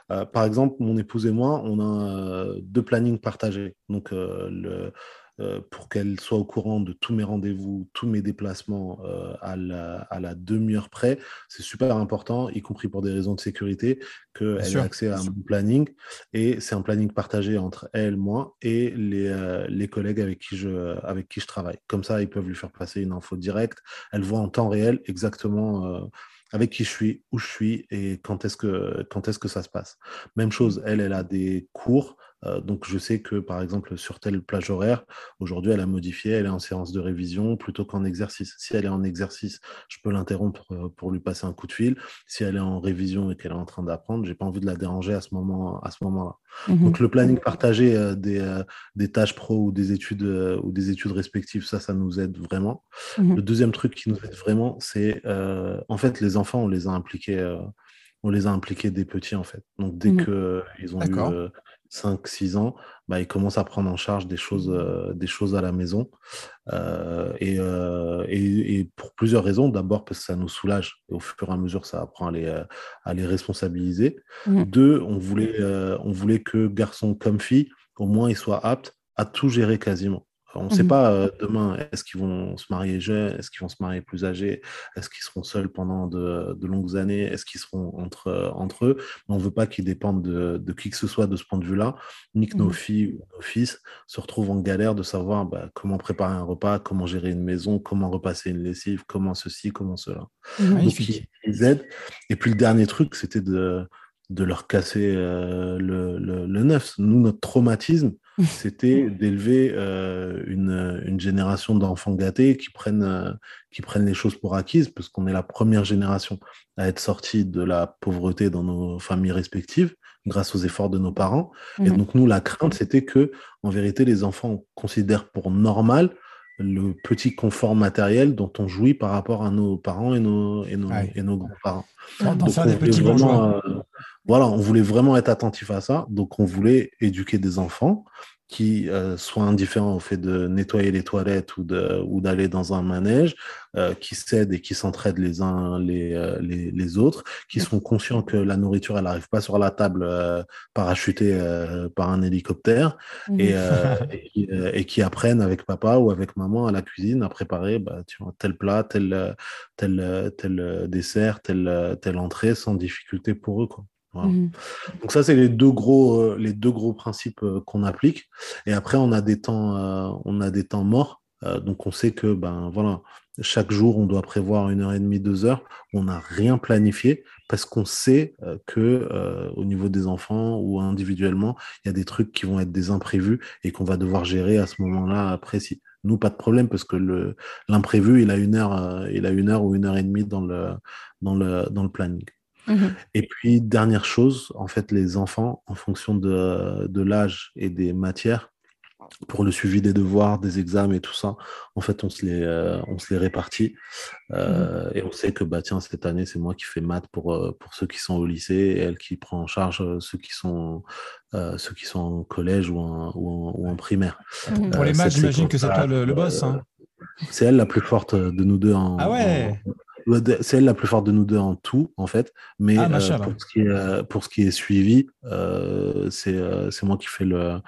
par exemple, mon épouse et moi, on a deux plannings partagés. Donc, le, euh, pour qu'elle soit au courant de tous mes rendez-vous, tous mes déplacements euh, à la, demi-heure près. C'est super important, y compris pour des raisons de sécurité, qu'elle ait accès à mon planning. Et c'est un planning partagé entre elle, moi et les, euh, les collègues avec qui, je, avec qui je travaille. Comme ça, ils peuvent lui faire passer une info directe. Elle voit en temps réel exactement avec qui je suis, où je suis et quand est-ce que, quand est-ce que ça se passe. Même chose, elle, elle a des cours donc je sais que par exemple sur telle plage horaire, aujourd'hui elle a modifié, elle est en séance de révision plutôt qu'en exercice. Si elle est en exercice, je peux l'interrompre euh, pour lui passer un coup de fil. Si elle est en révision et qu'elle est en train d'apprendre, j'ai pas envie de la déranger à ce moment à ce moment-là. Mmh donc le planning partagé euh, des, tâches pro ou des études ou des études respectives, ça ça nous aide vraiment. Mmh le deuxième truc qui nous aide vraiment, c'est en fait les enfants on les a impliqués on les a impliqués des petits en fait. Donc dès mmh qu'ils ont eu 5-6 ans, bah, ils commencent à prendre en charge des choses, euh, des choses à la maison. Euh, euh, et, et, pour plusieurs raisons. D'abord parce que ça nous soulage. Et au fur et à mesure, ça apprend à les, à les responsabiliser. Mmh. Deux, on voulait, on voulait que garçon comme fille, au moins, ils soient aptes à tout gérer quasiment. On ne sait mmh pas euh, demain, est-ce qu'ils vont se marier jeunes, est-ce qu'ils vont se marier plus âgés, est-ce qu'ils seront seuls pendant de, longues années, est-ce qu'ils seront entre, euh, entre eux. on ne veut pas qu'ils dépendent de, qui que ce soit de ce point de vue-là, ni que nos mmh filles ou nos fils se retrouvent en galère de savoir bah, comment préparer un repas, comment gérer une maison, comment repasser une lessive, comment ceci, comment cela. Mmh Donc, ils, aident. Et puis le dernier truc, c'était de, de leur casser euh, le, le, le neuf. Nous, notre traumatisme, c'était d'élever euh, une, une, génération d'enfants gâtés qui prennent, euh, qui prennent les choses pour acquises, parce qu'on est la première génération à être sortie de la pauvreté dans nos familles respectives, grâce aux efforts de nos parents. Et mmh. donc, nous, la crainte, c'était que, en vérité, les enfants considèrent pour normal le petit confort matériel dont on jouit par rapport à nos parents et nos, et nos, et nos grands-parents. D'en faire des petits vraiment, voilà, on voulait vraiment être attentif à ça. Donc, on voulait éduquer des enfants qui euh, soient indifférents au fait de nettoyer les toilettes ou d'aller dans un manège, euh, qui s'aident et qui s'entraident les uns les, euh, les, les, autres, qui sont conscients que la nourriture elle n'arrive pas sur la table parachutée par un hélicoptère mmh. et, et, et, qui apprennent avec papa ou avec maman à la cuisine à préparer bah, tu vois, tel plat, tel tel tel dessert, telle telle entrée sans difficulté pour eux quoi. Mmh. Donc ça, c'est les deux gros, euh, les deux gros principes euh, qu'on applique. Et après, on a des temps, euh, on a des temps morts. donc on sait que ben voilà, chaque jour, on doit prévoir une heure et demie, deux heures. On n'a rien planifié parce qu'on sait que au niveau des enfants ou individuellement, il y a des trucs qui vont être des imprévus et qu'on va devoir gérer à ce moment-là précis. Nous, pas de problème parce que l'imprévu, il a une heure, il a une heure ou une heure et demie dans le dans le dans le planning. Mmh et puis, dernière chose, en fait, les enfants, en fonction de, de l'âge et des matières, pour le suivi des devoirs, des examens et tout ça, en fait, on se les, euh, on se les répartit. Euh, Et on sait que, bah, tiens, cette année, c'est moi qui fais maths pour, euh, pour ceux qui sont au lycée et elle qui prend en charge ceux qui sont, euh, ceux qui sont en collège ou en, ou en, ou en primaire. Mhm. Pour les maths, j'imagine que c'est toi le, le boss. hein. C'est elle la plus forte de nous deux en. Ah ouais. C'est elle la plus forte de nous deux en tout, en fait. Mais Ah, euh, machallah. pour, ce qui est, euh, pour ce qui est suivi, euh, c'est euh, c'est moi qui fais le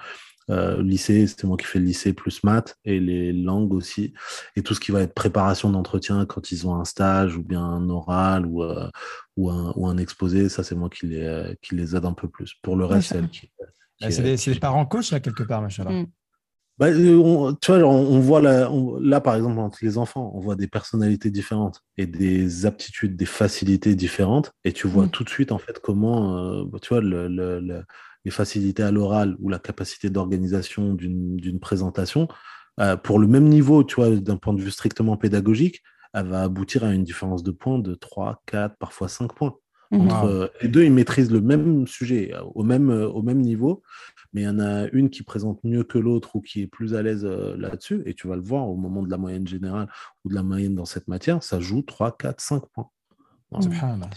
euh, lycée, c'est moi qui fais le lycée plus maths et les langues aussi. Et tout ce qui va être préparation d'entretien quand ils ont un stage ou bien un oral ou, euh, ou, un, ou un exposé, ça c'est moi qui les, qui les aide un peu plus. Pour le reste, c'est elle qui. Ah, qui- C'est des, parents coachs, là, quelque part. Mm. Bah, euh, on- tu vois, on, on voit là, on- là, par exemple, entre les enfants, on voit des personnalités différentes et des aptitudes, des facilités différentes. Et tu vois Mm. tout de suite, en fait, comment, euh, tu vois, le- le- le- les facilités à l'oral ou la capacité d'organisation d'une présentation, euh, pour le même niveau, tu vois, d'un point de vue strictement pédagogique, elle va aboutir à une différence de points de 3, 4, parfois 5 points. Mhm. Entre, Wow. euh, les deux, ils maîtrisent le même sujet au même, au même niveau, mais il y en a une qui présente mieux que l'autre ou qui est plus à l'aise euh, là-dessus, et tu vas le voir au moment de la moyenne générale ou de la moyenne dans cette matière, ça joue 3, 4, 5 points.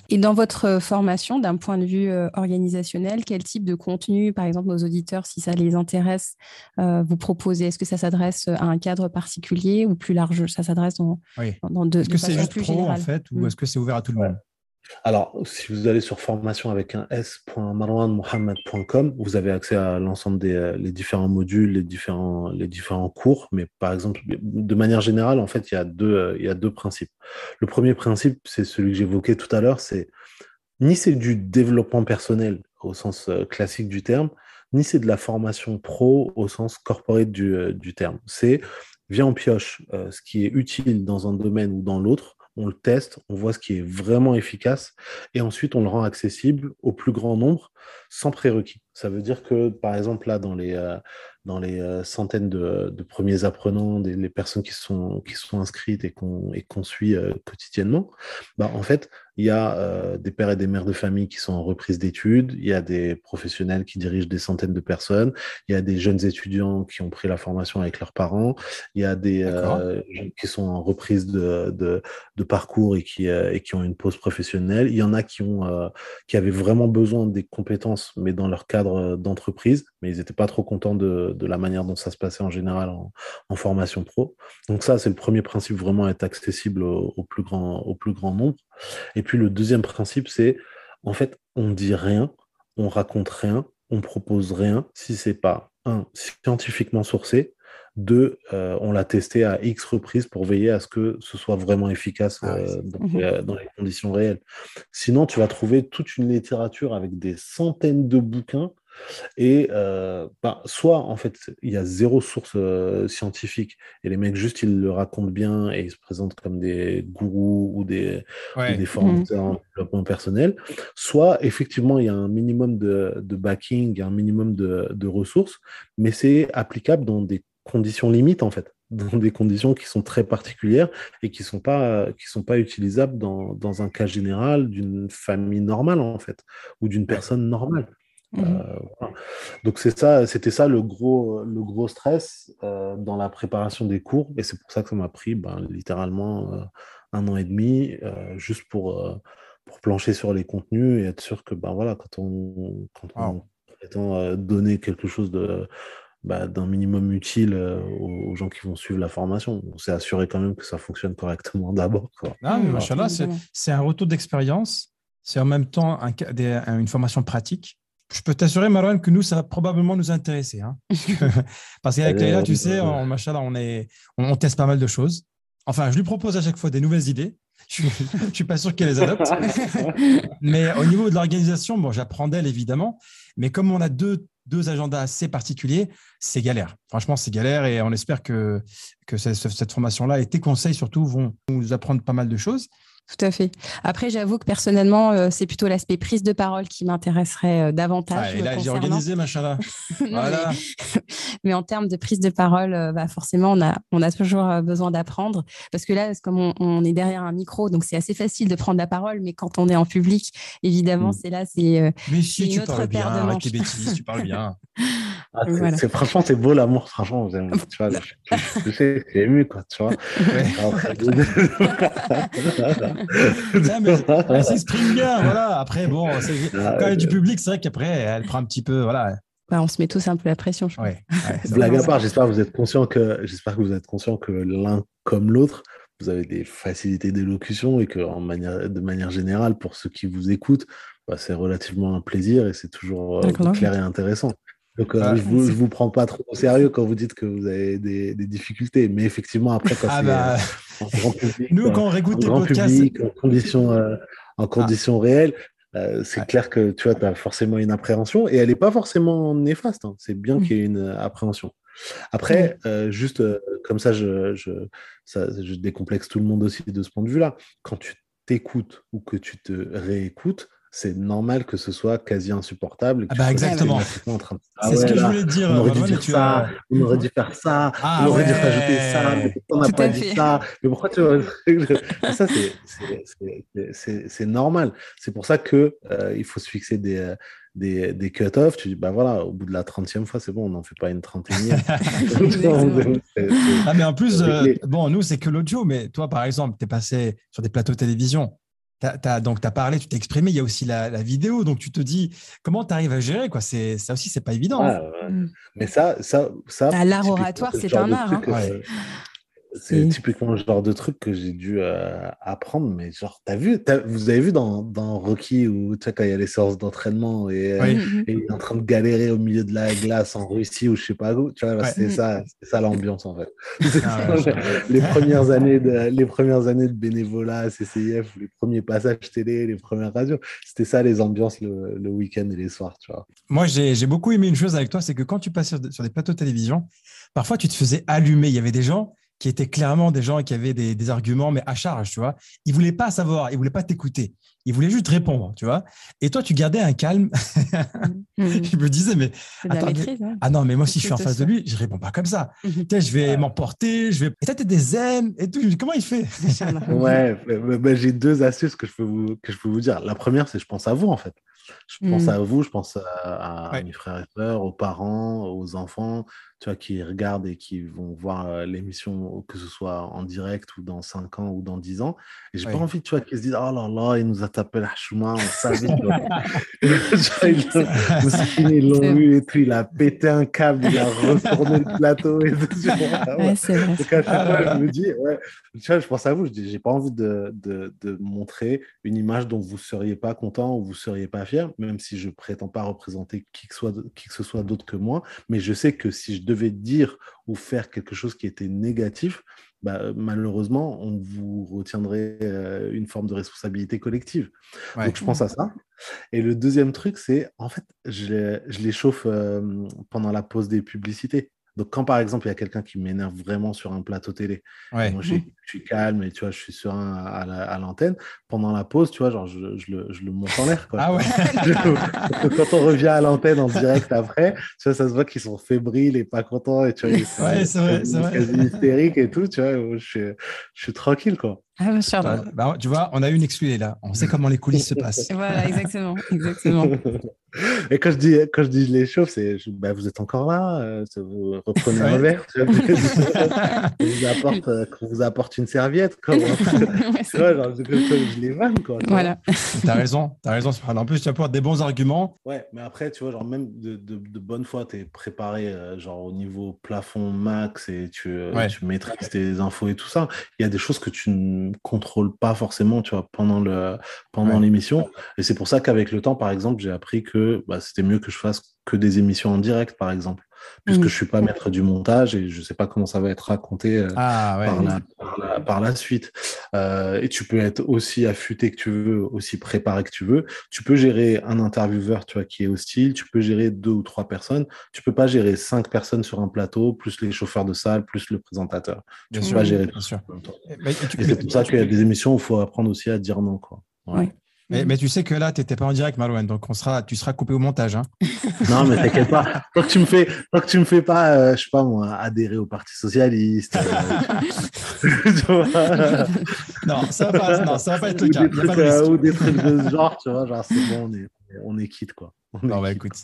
Et dans votre formation, d'un point de vue euh, organisationnel, quel type de contenu, par exemple, nos auditeurs, si ça les intéresse, euh, vous proposez? Est-ce que ça s'adresse à un cadre particulier ou plus large? Ça s'adresse dans, Oui. dans de, Est-ce que c'est juste plus pro, en fait, ou Mm. est-ce que c'est ouvert à tout le monde? Alors, si vous allez sur formation avec un s.marwanmohammed.com, vous avez accès à l'ensemble des euh, différents modules, les différents, cours. Mais par exemple, de manière générale, en fait, il y a deux, euh, il y a deux principes. Le premier principe, c'est celui que j'évoquais tout à l'heure, c'est ni c'est du développement personnel au sens euh, classique du terme, ni c'est de la formation pro au sens corporate du, terme. C'est viens on pioche ce qui est utile dans un domaine ou dans l'autre, on le teste, on voit ce qui est vraiment efficace, et ensuite on le rend accessible au plus grand nombre sans prérequis. Ça veut dire que, par exemple, là, dans les, euh, dans les euh, centaines de, de premiers apprenants, des, les personnes qui sont, qui sont inscrites et qu'on qu'on suit euh, quotidiennement, bah, en fait, il y a euh, des pères et des mères de famille qui sont en reprise d'études, il y a des professionnels qui dirigent des centaines de personnes, il y a des jeunes étudiants qui ont pris la formation avec leurs parents, il y a des jeunes qui sont en reprise de, de, de parcours et qui, et qui ont une pause professionnelle, il y en a qui, ont, qui avaient vraiment besoin des compétences, mais dans leur cadre euh, d'entreprise, mais ils n'étaient pas trop contents de, la manière dont ça se passait en général en, formation pro. Donc ça, c'est le premier principe, vraiment être accessible au, au plus grand, au plus grand nombre. Et puis le deuxième principe, c'est en fait, on dit rien, on raconte rien, on propose rien si c'est pas un scientifiquement sourcé, deux, euh, on l'a testé à X reprises pour veiller à ce que ce soit vraiment efficace Ah oui, euh, dans, les, dans les conditions réelles. Sinon, tu vas trouver toute une littérature avec des centaines de bouquins et euh, bah, soit en fait il y a zéro source euh, scientifique et les mecs juste ils le racontent bien et ils se présentent comme des gourous ou des, ou des formateurs en développement personnel, soit effectivement il y a un minimum de, de backing, un minimum de, de ressources, mais c'est applicable dans des conditions limites en fait, dans des conditions qui sont très particulières et qui sont pas qui sont pas utilisables dans, dans un cas général d'une famille normale en fait ou d'une personne normale. Mhm. Euh, voilà. Donc c'est ça, c'était ça le gros, le gros stress euh, dans la préparation des cours, et c'est pour ça que ça m'a pris ben, littéralement euh, un an et demi juste pour, pour plancher sur les contenus et être sûr que ben voilà quand on quand on prétend donner quelque chose de bah, d'un minimum utile euh, aux, aux gens qui vont suivre la formation, on s'est assuré quand même que ça fonctionne correctement d'abord. Ah, mais machallah, c'est un retour d'expérience. C'est en même temps un ca- des- un- une formation pratique. Je peux t'assurer, Marwan, que nous, ça va probablement nous intéresser. hein. Parce qu'avec Leïla, tu sais, on, machallah, on, est, on, on teste pas mal de choses. Enfin, je lui propose à chaque fois des nouvelles idées. Je ne suis pas sûr qu'elle les adopte. Mais au niveau de l'organisation, bon, j'apprends d'elle, évidemment. Mais comme on a deux, deux agendas assez particuliers, c'est galère. Franchement, c'est galère et on espère que, que cette, cette formation-là et tes conseils, surtout, vont nous apprendre pas mal de choses. Tout à fait. Après, j'avoue que personnellement, euh, c'est plutôt l'aspect prise de parole qui m'intéresserait euh, davantage. Ah, et là, j'ai organisé, machin là. Non, Voilà. mais, mais en termes de prise de parole, euh, bah, forcément, on a, on a toujours besoin d'apprendre. Parce que là, c'est comme on, on est derrière un micro, donc c'est assez facile de prendre la parole. Mais quand on est en public, évidemment, Mm. c'est là, c'est. euh, Mais C'est si, une tu autre parles bien, paire de avec tes bêtises, tu parles bien. Ah, c'est- Voilà. c'est- franchement, c'est beau l'amour. Franchement, tu vois, je, je, je, je sais, suis ému, quoi, tu vois. mais elle s'exprime bien, voilà. Après, bon, Ah, quand il y a du public, c'est vrai qu'après, elle prend un petit peu, voilà. bah, on se met tous un peu la pression, je pense. Ouais, ouais, Blague à part, j'espère que vous êtes conscient que j'espère que vous êtes conscient que l'un comme l'autre, vous avez des facilités d'élocution et que en manière, de manière générale, pour ceux qui vous écoutent, bah, c'est relativement un plaisir et c'est toujours euh, clair et intéressant. Donc, euh, Ah, je vous, je vous prends pas trop au sérieux quand vous dites que vous avez des, des difficultés, mais effectivement, après, quand Ah c'est bah, euh, en grand public, nous, euh, quand on en réécoute tes grand podcasts, public, en conditions, euh, en conditions réelles, euh, c'est clair que tu vois, as forcément une appréhension et elle n'est pas forcément néfaste. hein. C'est bien Mm. qu'il y ait une appréhension. Après, euh, juste euh, comme ça je, je, ça, je décomplexe tout le monde aussi de ce point de vue-là. Quand tu t'écoutes ou que tu te réécoutes, c'est normal que ce soit quasi insupportable. Ah bah, exactement. Ah c'est ce ouais, que je voulais dire. on aurait dû dire ça, as- on aurait dû faire ça, Ah on aurait dû rajouter ça, mais on n'a pas dit fait. ça? Mais pourquoi tu Ça, c'est- normal. C'est pour ça que euh, il faut se fixer des, euh, des, des cut-offs. Tu dis, bah voilà, au bout de la 30e fois, c'est bon, on n'en fait pas une 31e. Exactement. C'est- c'est- Ah, mais en plus, euh, bon, nous, c'est que l'audio, mais toi, par exemple, tu es passé sur des plateaux de télévision. Donc, tu as parlé, tu t'es exprimé, il y a aussi la, la vidéo. Donc, tu te dis, comment tu arrives à gérer quoi? C'est, Ça aussi, c'est pas évident. hein. Mm. Mais ça, ça, ça. Ah, l'art oratoire, c'est un art, hein. C'est typiquement le genre de truc que j'ai dû euh, apprendre, mais genre, t'as vu, t'as- vous avez vu dans, dans Rocky où tu sais, quand il y a les séances d'entraînement et, euh, Oui. Mhm. et il est en train de galérer au milieu de la glace en Russie ou je sais pas où, tu vois, Ouais. c'est ça, c'est ça l'ambiance en fait. Ah les premières années de les premières années de bénévolat, CCIF, les premiers passages télé, les premières radios, c'était ça les ambiances le, le week-end et les soirs, tu vois. Moi, j'ai j'ai beaucoup aimé une chose avec toi, c'est que quand tu passais sur, sur des plateaux de télévision, parfois tu te faisais allumer. Il y avait des gens qui étaient clairement des gens qui avaient des, arguments, mais à charge, tu vois. Ils voulaient pas savoir, ils voulaient pas t'écouter. Ils voulaient juste répondre, tu vois. Et toi, tu gardais un calme. Mhm. je me disais, mais Attends, maîtrise. hein. ah non, mais moi, si je suis en face de lui, je réponds pas comme ça. Mhm. Tu sais, je vais m'emporter, je vais. Et toi, t'es des zen et tout. Comment il fait? Ouais, bah, j'ai deux astuces que je peux vous que je peux vous dire. La première, c'est je pense à vous en fait. Je pense Mm. à vous, je pense à, à Ouais. mes frères et sœurs, aux parents, aux enfants, tu vois, qui regardent et qui vont voir euh, l'émission, que ce soit en direct ou dans 5 ans ou dans 10 ans. Et j'ai Ouais. pas envie, tu vois, qu'ils se disent Oh là là, il nous a tapé la chouma, on savait. ils l'ont- eu et tout, il a pété un câble, il a retourné le plateau et tout. Ah ouais. Ouais, c'est vrai. Donc à chaque fois, je me dis, ouais, tu vois, je pense à vous, je dis, j'ai pas envie de, de, de montrer une image dont vous seriez pas content ou vous seriez pas fier, même si je prétends pas représenter qui que, soit, qui que ce soit d'autre que moi, mais je sais que si je devais dire ou faire quelque chose qui était négatif, bah, malheureusement, on vous retiendrait euh, une forme de responsabilité collective. Ouais. Donc je pense à ça. Et le deuxième truc, c'est en fait, je les, je les chauffe euh, pendant la pause des publicités. Donc quand par exemple, il y a quelqu'un qui m'énerve vraiment sur un plateau télé, Ouais. moi, je, suis- je suis calme et tu vois, je suis serein à, à la- à l'antenne. Pendant la pause, tu vois, genre, je, je le, je le monte en l'air. quoi. Ah ouais. Quand on revient à l'antenne en direct après, tu vois, ça se voit qu'ils sont fébriles et pas contents. Et tu vois, ils sont Ouais, c'est vrai, c'est vrai. quasi hystériques et tout. Tu vois, je suis, je suis tranquille, quoi. Ah, bah. Bah, bah, tu vois, on a une exclue là. On sait comment les coulisses se passent. Voilà, exactement. exactement. Et quand je dis, quand je dis les chauffe, c'est je- bah, vous êtes encore là, euh, vous reprenez un verre, qu'on vous apporte, euh, qu'on vous apporte une serviette, quoi. Ouais, tu vois, genre, je, je- je les vanne, quoi. tu. Voilà. T'as raison, t'as raison. En plus, tu vas pouvoir des bons arguments. Ouais, mais après, tu vois, genre, même de, de, de bonne foi, tu es préparé, euh, genre, au niveau plafond max et tu, euh, Ouais. tu maîtrises tes infos et tout ça. Il y a des choses que tu ne contrôles pas forcément, tu vois, pendant le, pendant Ouais. l'émission. Et c'est pour ça qu'avec le temps, par exemple, j'ai appris que bah, c'était mieux que je fasse que des émissions en direct, par exemple. Puisque Mhm. je suis pas maître du montage et je sais pas comment ça va être raconté euh, Ah ouais. par, la, par par la, par la suite. Euh, et tu peux être aussi affûté que tu veux, aussi préparé que tu veux. Tu peux gérer un intervieweur, tu vois, qui est hostile. Tu peux gérer deux ou trois personnes. Tu peux pas gérer cinq personnes sur un plateau, plus les chauffeurs de salle, plus le présentateur. Tu Bien peux sûr, pas gérer bien tout sûr. Et c'est pour ça qu'il y a des émissions où il faut apprendre aussi à dire non, quoi. Ouais. Ouais. Mais, mais tu sais que là, tu n'étais pas en direct, Marouane, donc on sera, tu seras coupé au montage. hein. Non, mais t'inquiète pas. Tant que tu me fais, tant que tu me fais pas, euh, je sais pas moi, adhérer au Parti socialiste. euh, Non, ça va pas, non, ça va pas être le ou cas. des trucs, euh, ou des trucs de ce genre, tu vois, genre c'est bon, on est, on est quitte quoi. On est Non, bah, quitte. écoute.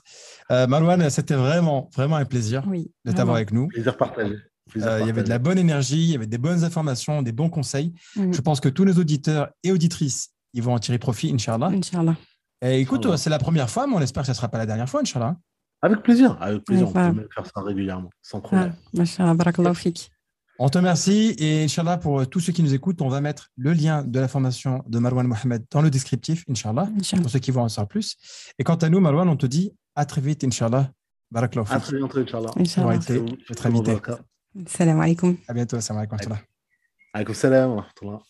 Euh, Marouane, c'était vraiment, vraiment un plaisir Oui. de t'avoir avec nous. Plaisir partagé. Euh, il y avait de la bonne énergie, il y avait des bonnes informations, des bons conseils. Mm. Je pense que tous nos auditeurs et auditrices, ils vont en tirer profit, Inch'Allah. Inch'Allah. Et écoute, Inch'Allah. c'est la première fois, mais on espère que ce ne sera pas la dernière fois, Inch'Allah. Avec plaisir, avec plaisir. On peut même faire ça régulièrement, sans problème. On te remercie et Inch'Allah, pour tous ceux qui nous écoutent, on va mettre le lien de la formation de Marwan Mohamed dans le descriptif, Inch'Allah, Inch'Allah. pour ceux qui vont en savoir plus. Et quant à nous, Marwan, on te dit à très vite, Inch'Allah. Barakallahu À très bientôt, Inch'Allah. Inch'Allah. été notre invité. Salam alaikum. À bientôt, salam alaikum. Alaikum salam wa rahmatullah.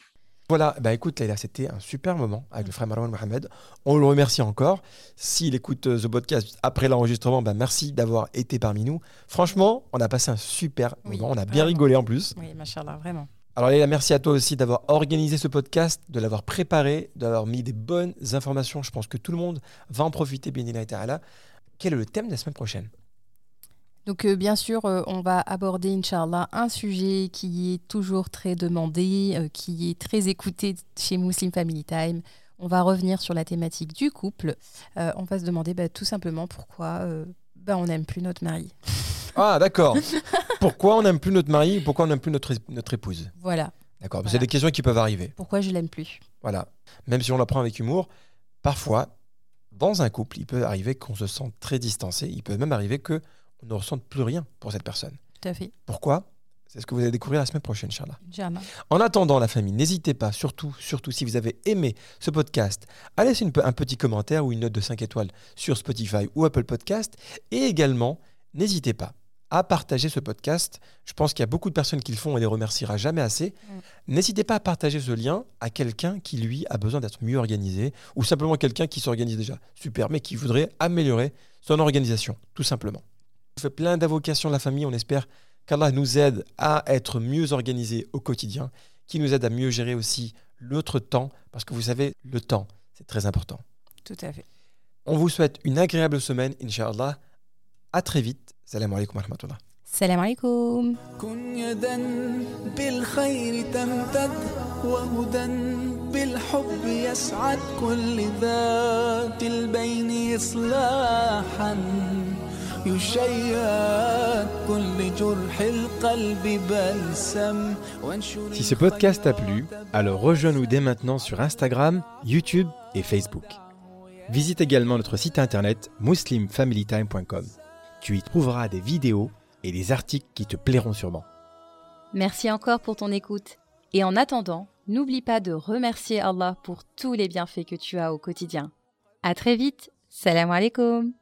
Voilà, bah écoute Leïla, c'était un super moment avec le frère Marwan Mohamed. On le remercie encore. S'il écoute euh, ce podcast après l'enregistrement, bah merci d'avoir été parmi nous. Franchement, on a passé un super Oui, moment. On a bien rigolé en plus. Oui, machallah, vraiment. Alors Leïla, merci à toi aussi d'avoir organisé ce podcast, de l'avoir préparé, d'avoir mis des bonnes informations. Je pense que tout le monde va en profiter, bien ta'ala. Quel est le thème de la semaine prochaine? Donc, euh, bien sûr, euh, on va aborder, Inch'Allah, un sujet qui est toujours très demandé, euh, qui est très écouté chez Muslim Family Time. On va revenir sur la thématique du couple. On va se demander bah, tout simplement pourquoi bah, on n'aime plus notre mari. Ah d'accord. pourquoi on n'aime plus notre mari Pourquoi on n'aime plus notre, notre épouse? Voilà. D'accord. C'est des questions qui peuvent arriver. Pourquoi je l'aime plus? Voilà. Même si on la prend avec humour, parfois, dans un couple, il peut arriver qu'on se sente très distancé. Il peut même arriver qu'on ne ressente plus rien pour cette personne. Tout à fait. Pourquoi? C'est ce que vous allez découvrir la semaine prochaine, Inch'Allah. Inch'Allah. En attendant, la famille, n'hésitez pas, surtout, surtout si vous avez aimé ce podcast, à laisser une un petit commentaire ou une note de 5 étoiles sur Spotify ou Apple Podcast. Et également, n'hésitez pas à partager ce podcast. Je pense qu'il y a beaucoup de personnes qui le font, on les remerciera jamais assez. N'hésitez pas à partager ce lien à quelqu'un qui, lui, a besoin d'être mieux organisé ou simplement quelqu'un qui s'organise déjà super, mais qui voudrait améliorer son organisation, tout simplement On fait plein d'invocations de la famille, on espère qu'Allah nous aide à être mieux organisés au quotidien, qui nous aide à mieux gérer aussi notre temps, parce que vous savez, le temps, c'est très important. Tout à fait. On vous souhaite une agréable semaine, Inch'Allah. À très vite. Salam alaikum wa rahmatullah. Salam alaikum. كن يدا بالخير تمتد وهدى بالحب يسعد كل ذات البين إصلاحا si ce podcast a plu, alors rejoins-nous dès maintenant sur Instagram, YouTube et Facebook. Visite également notre site internet muslimfamilytime.com. Tu y trouveras des vidéos et des articles qui te plairont sûrement. Merci encore pour ton écoute. Et en attendant, n'oublie pas de remercier Allah pour tous les bienfaits que tu as au quotidien. À très vite. Salam alaikum.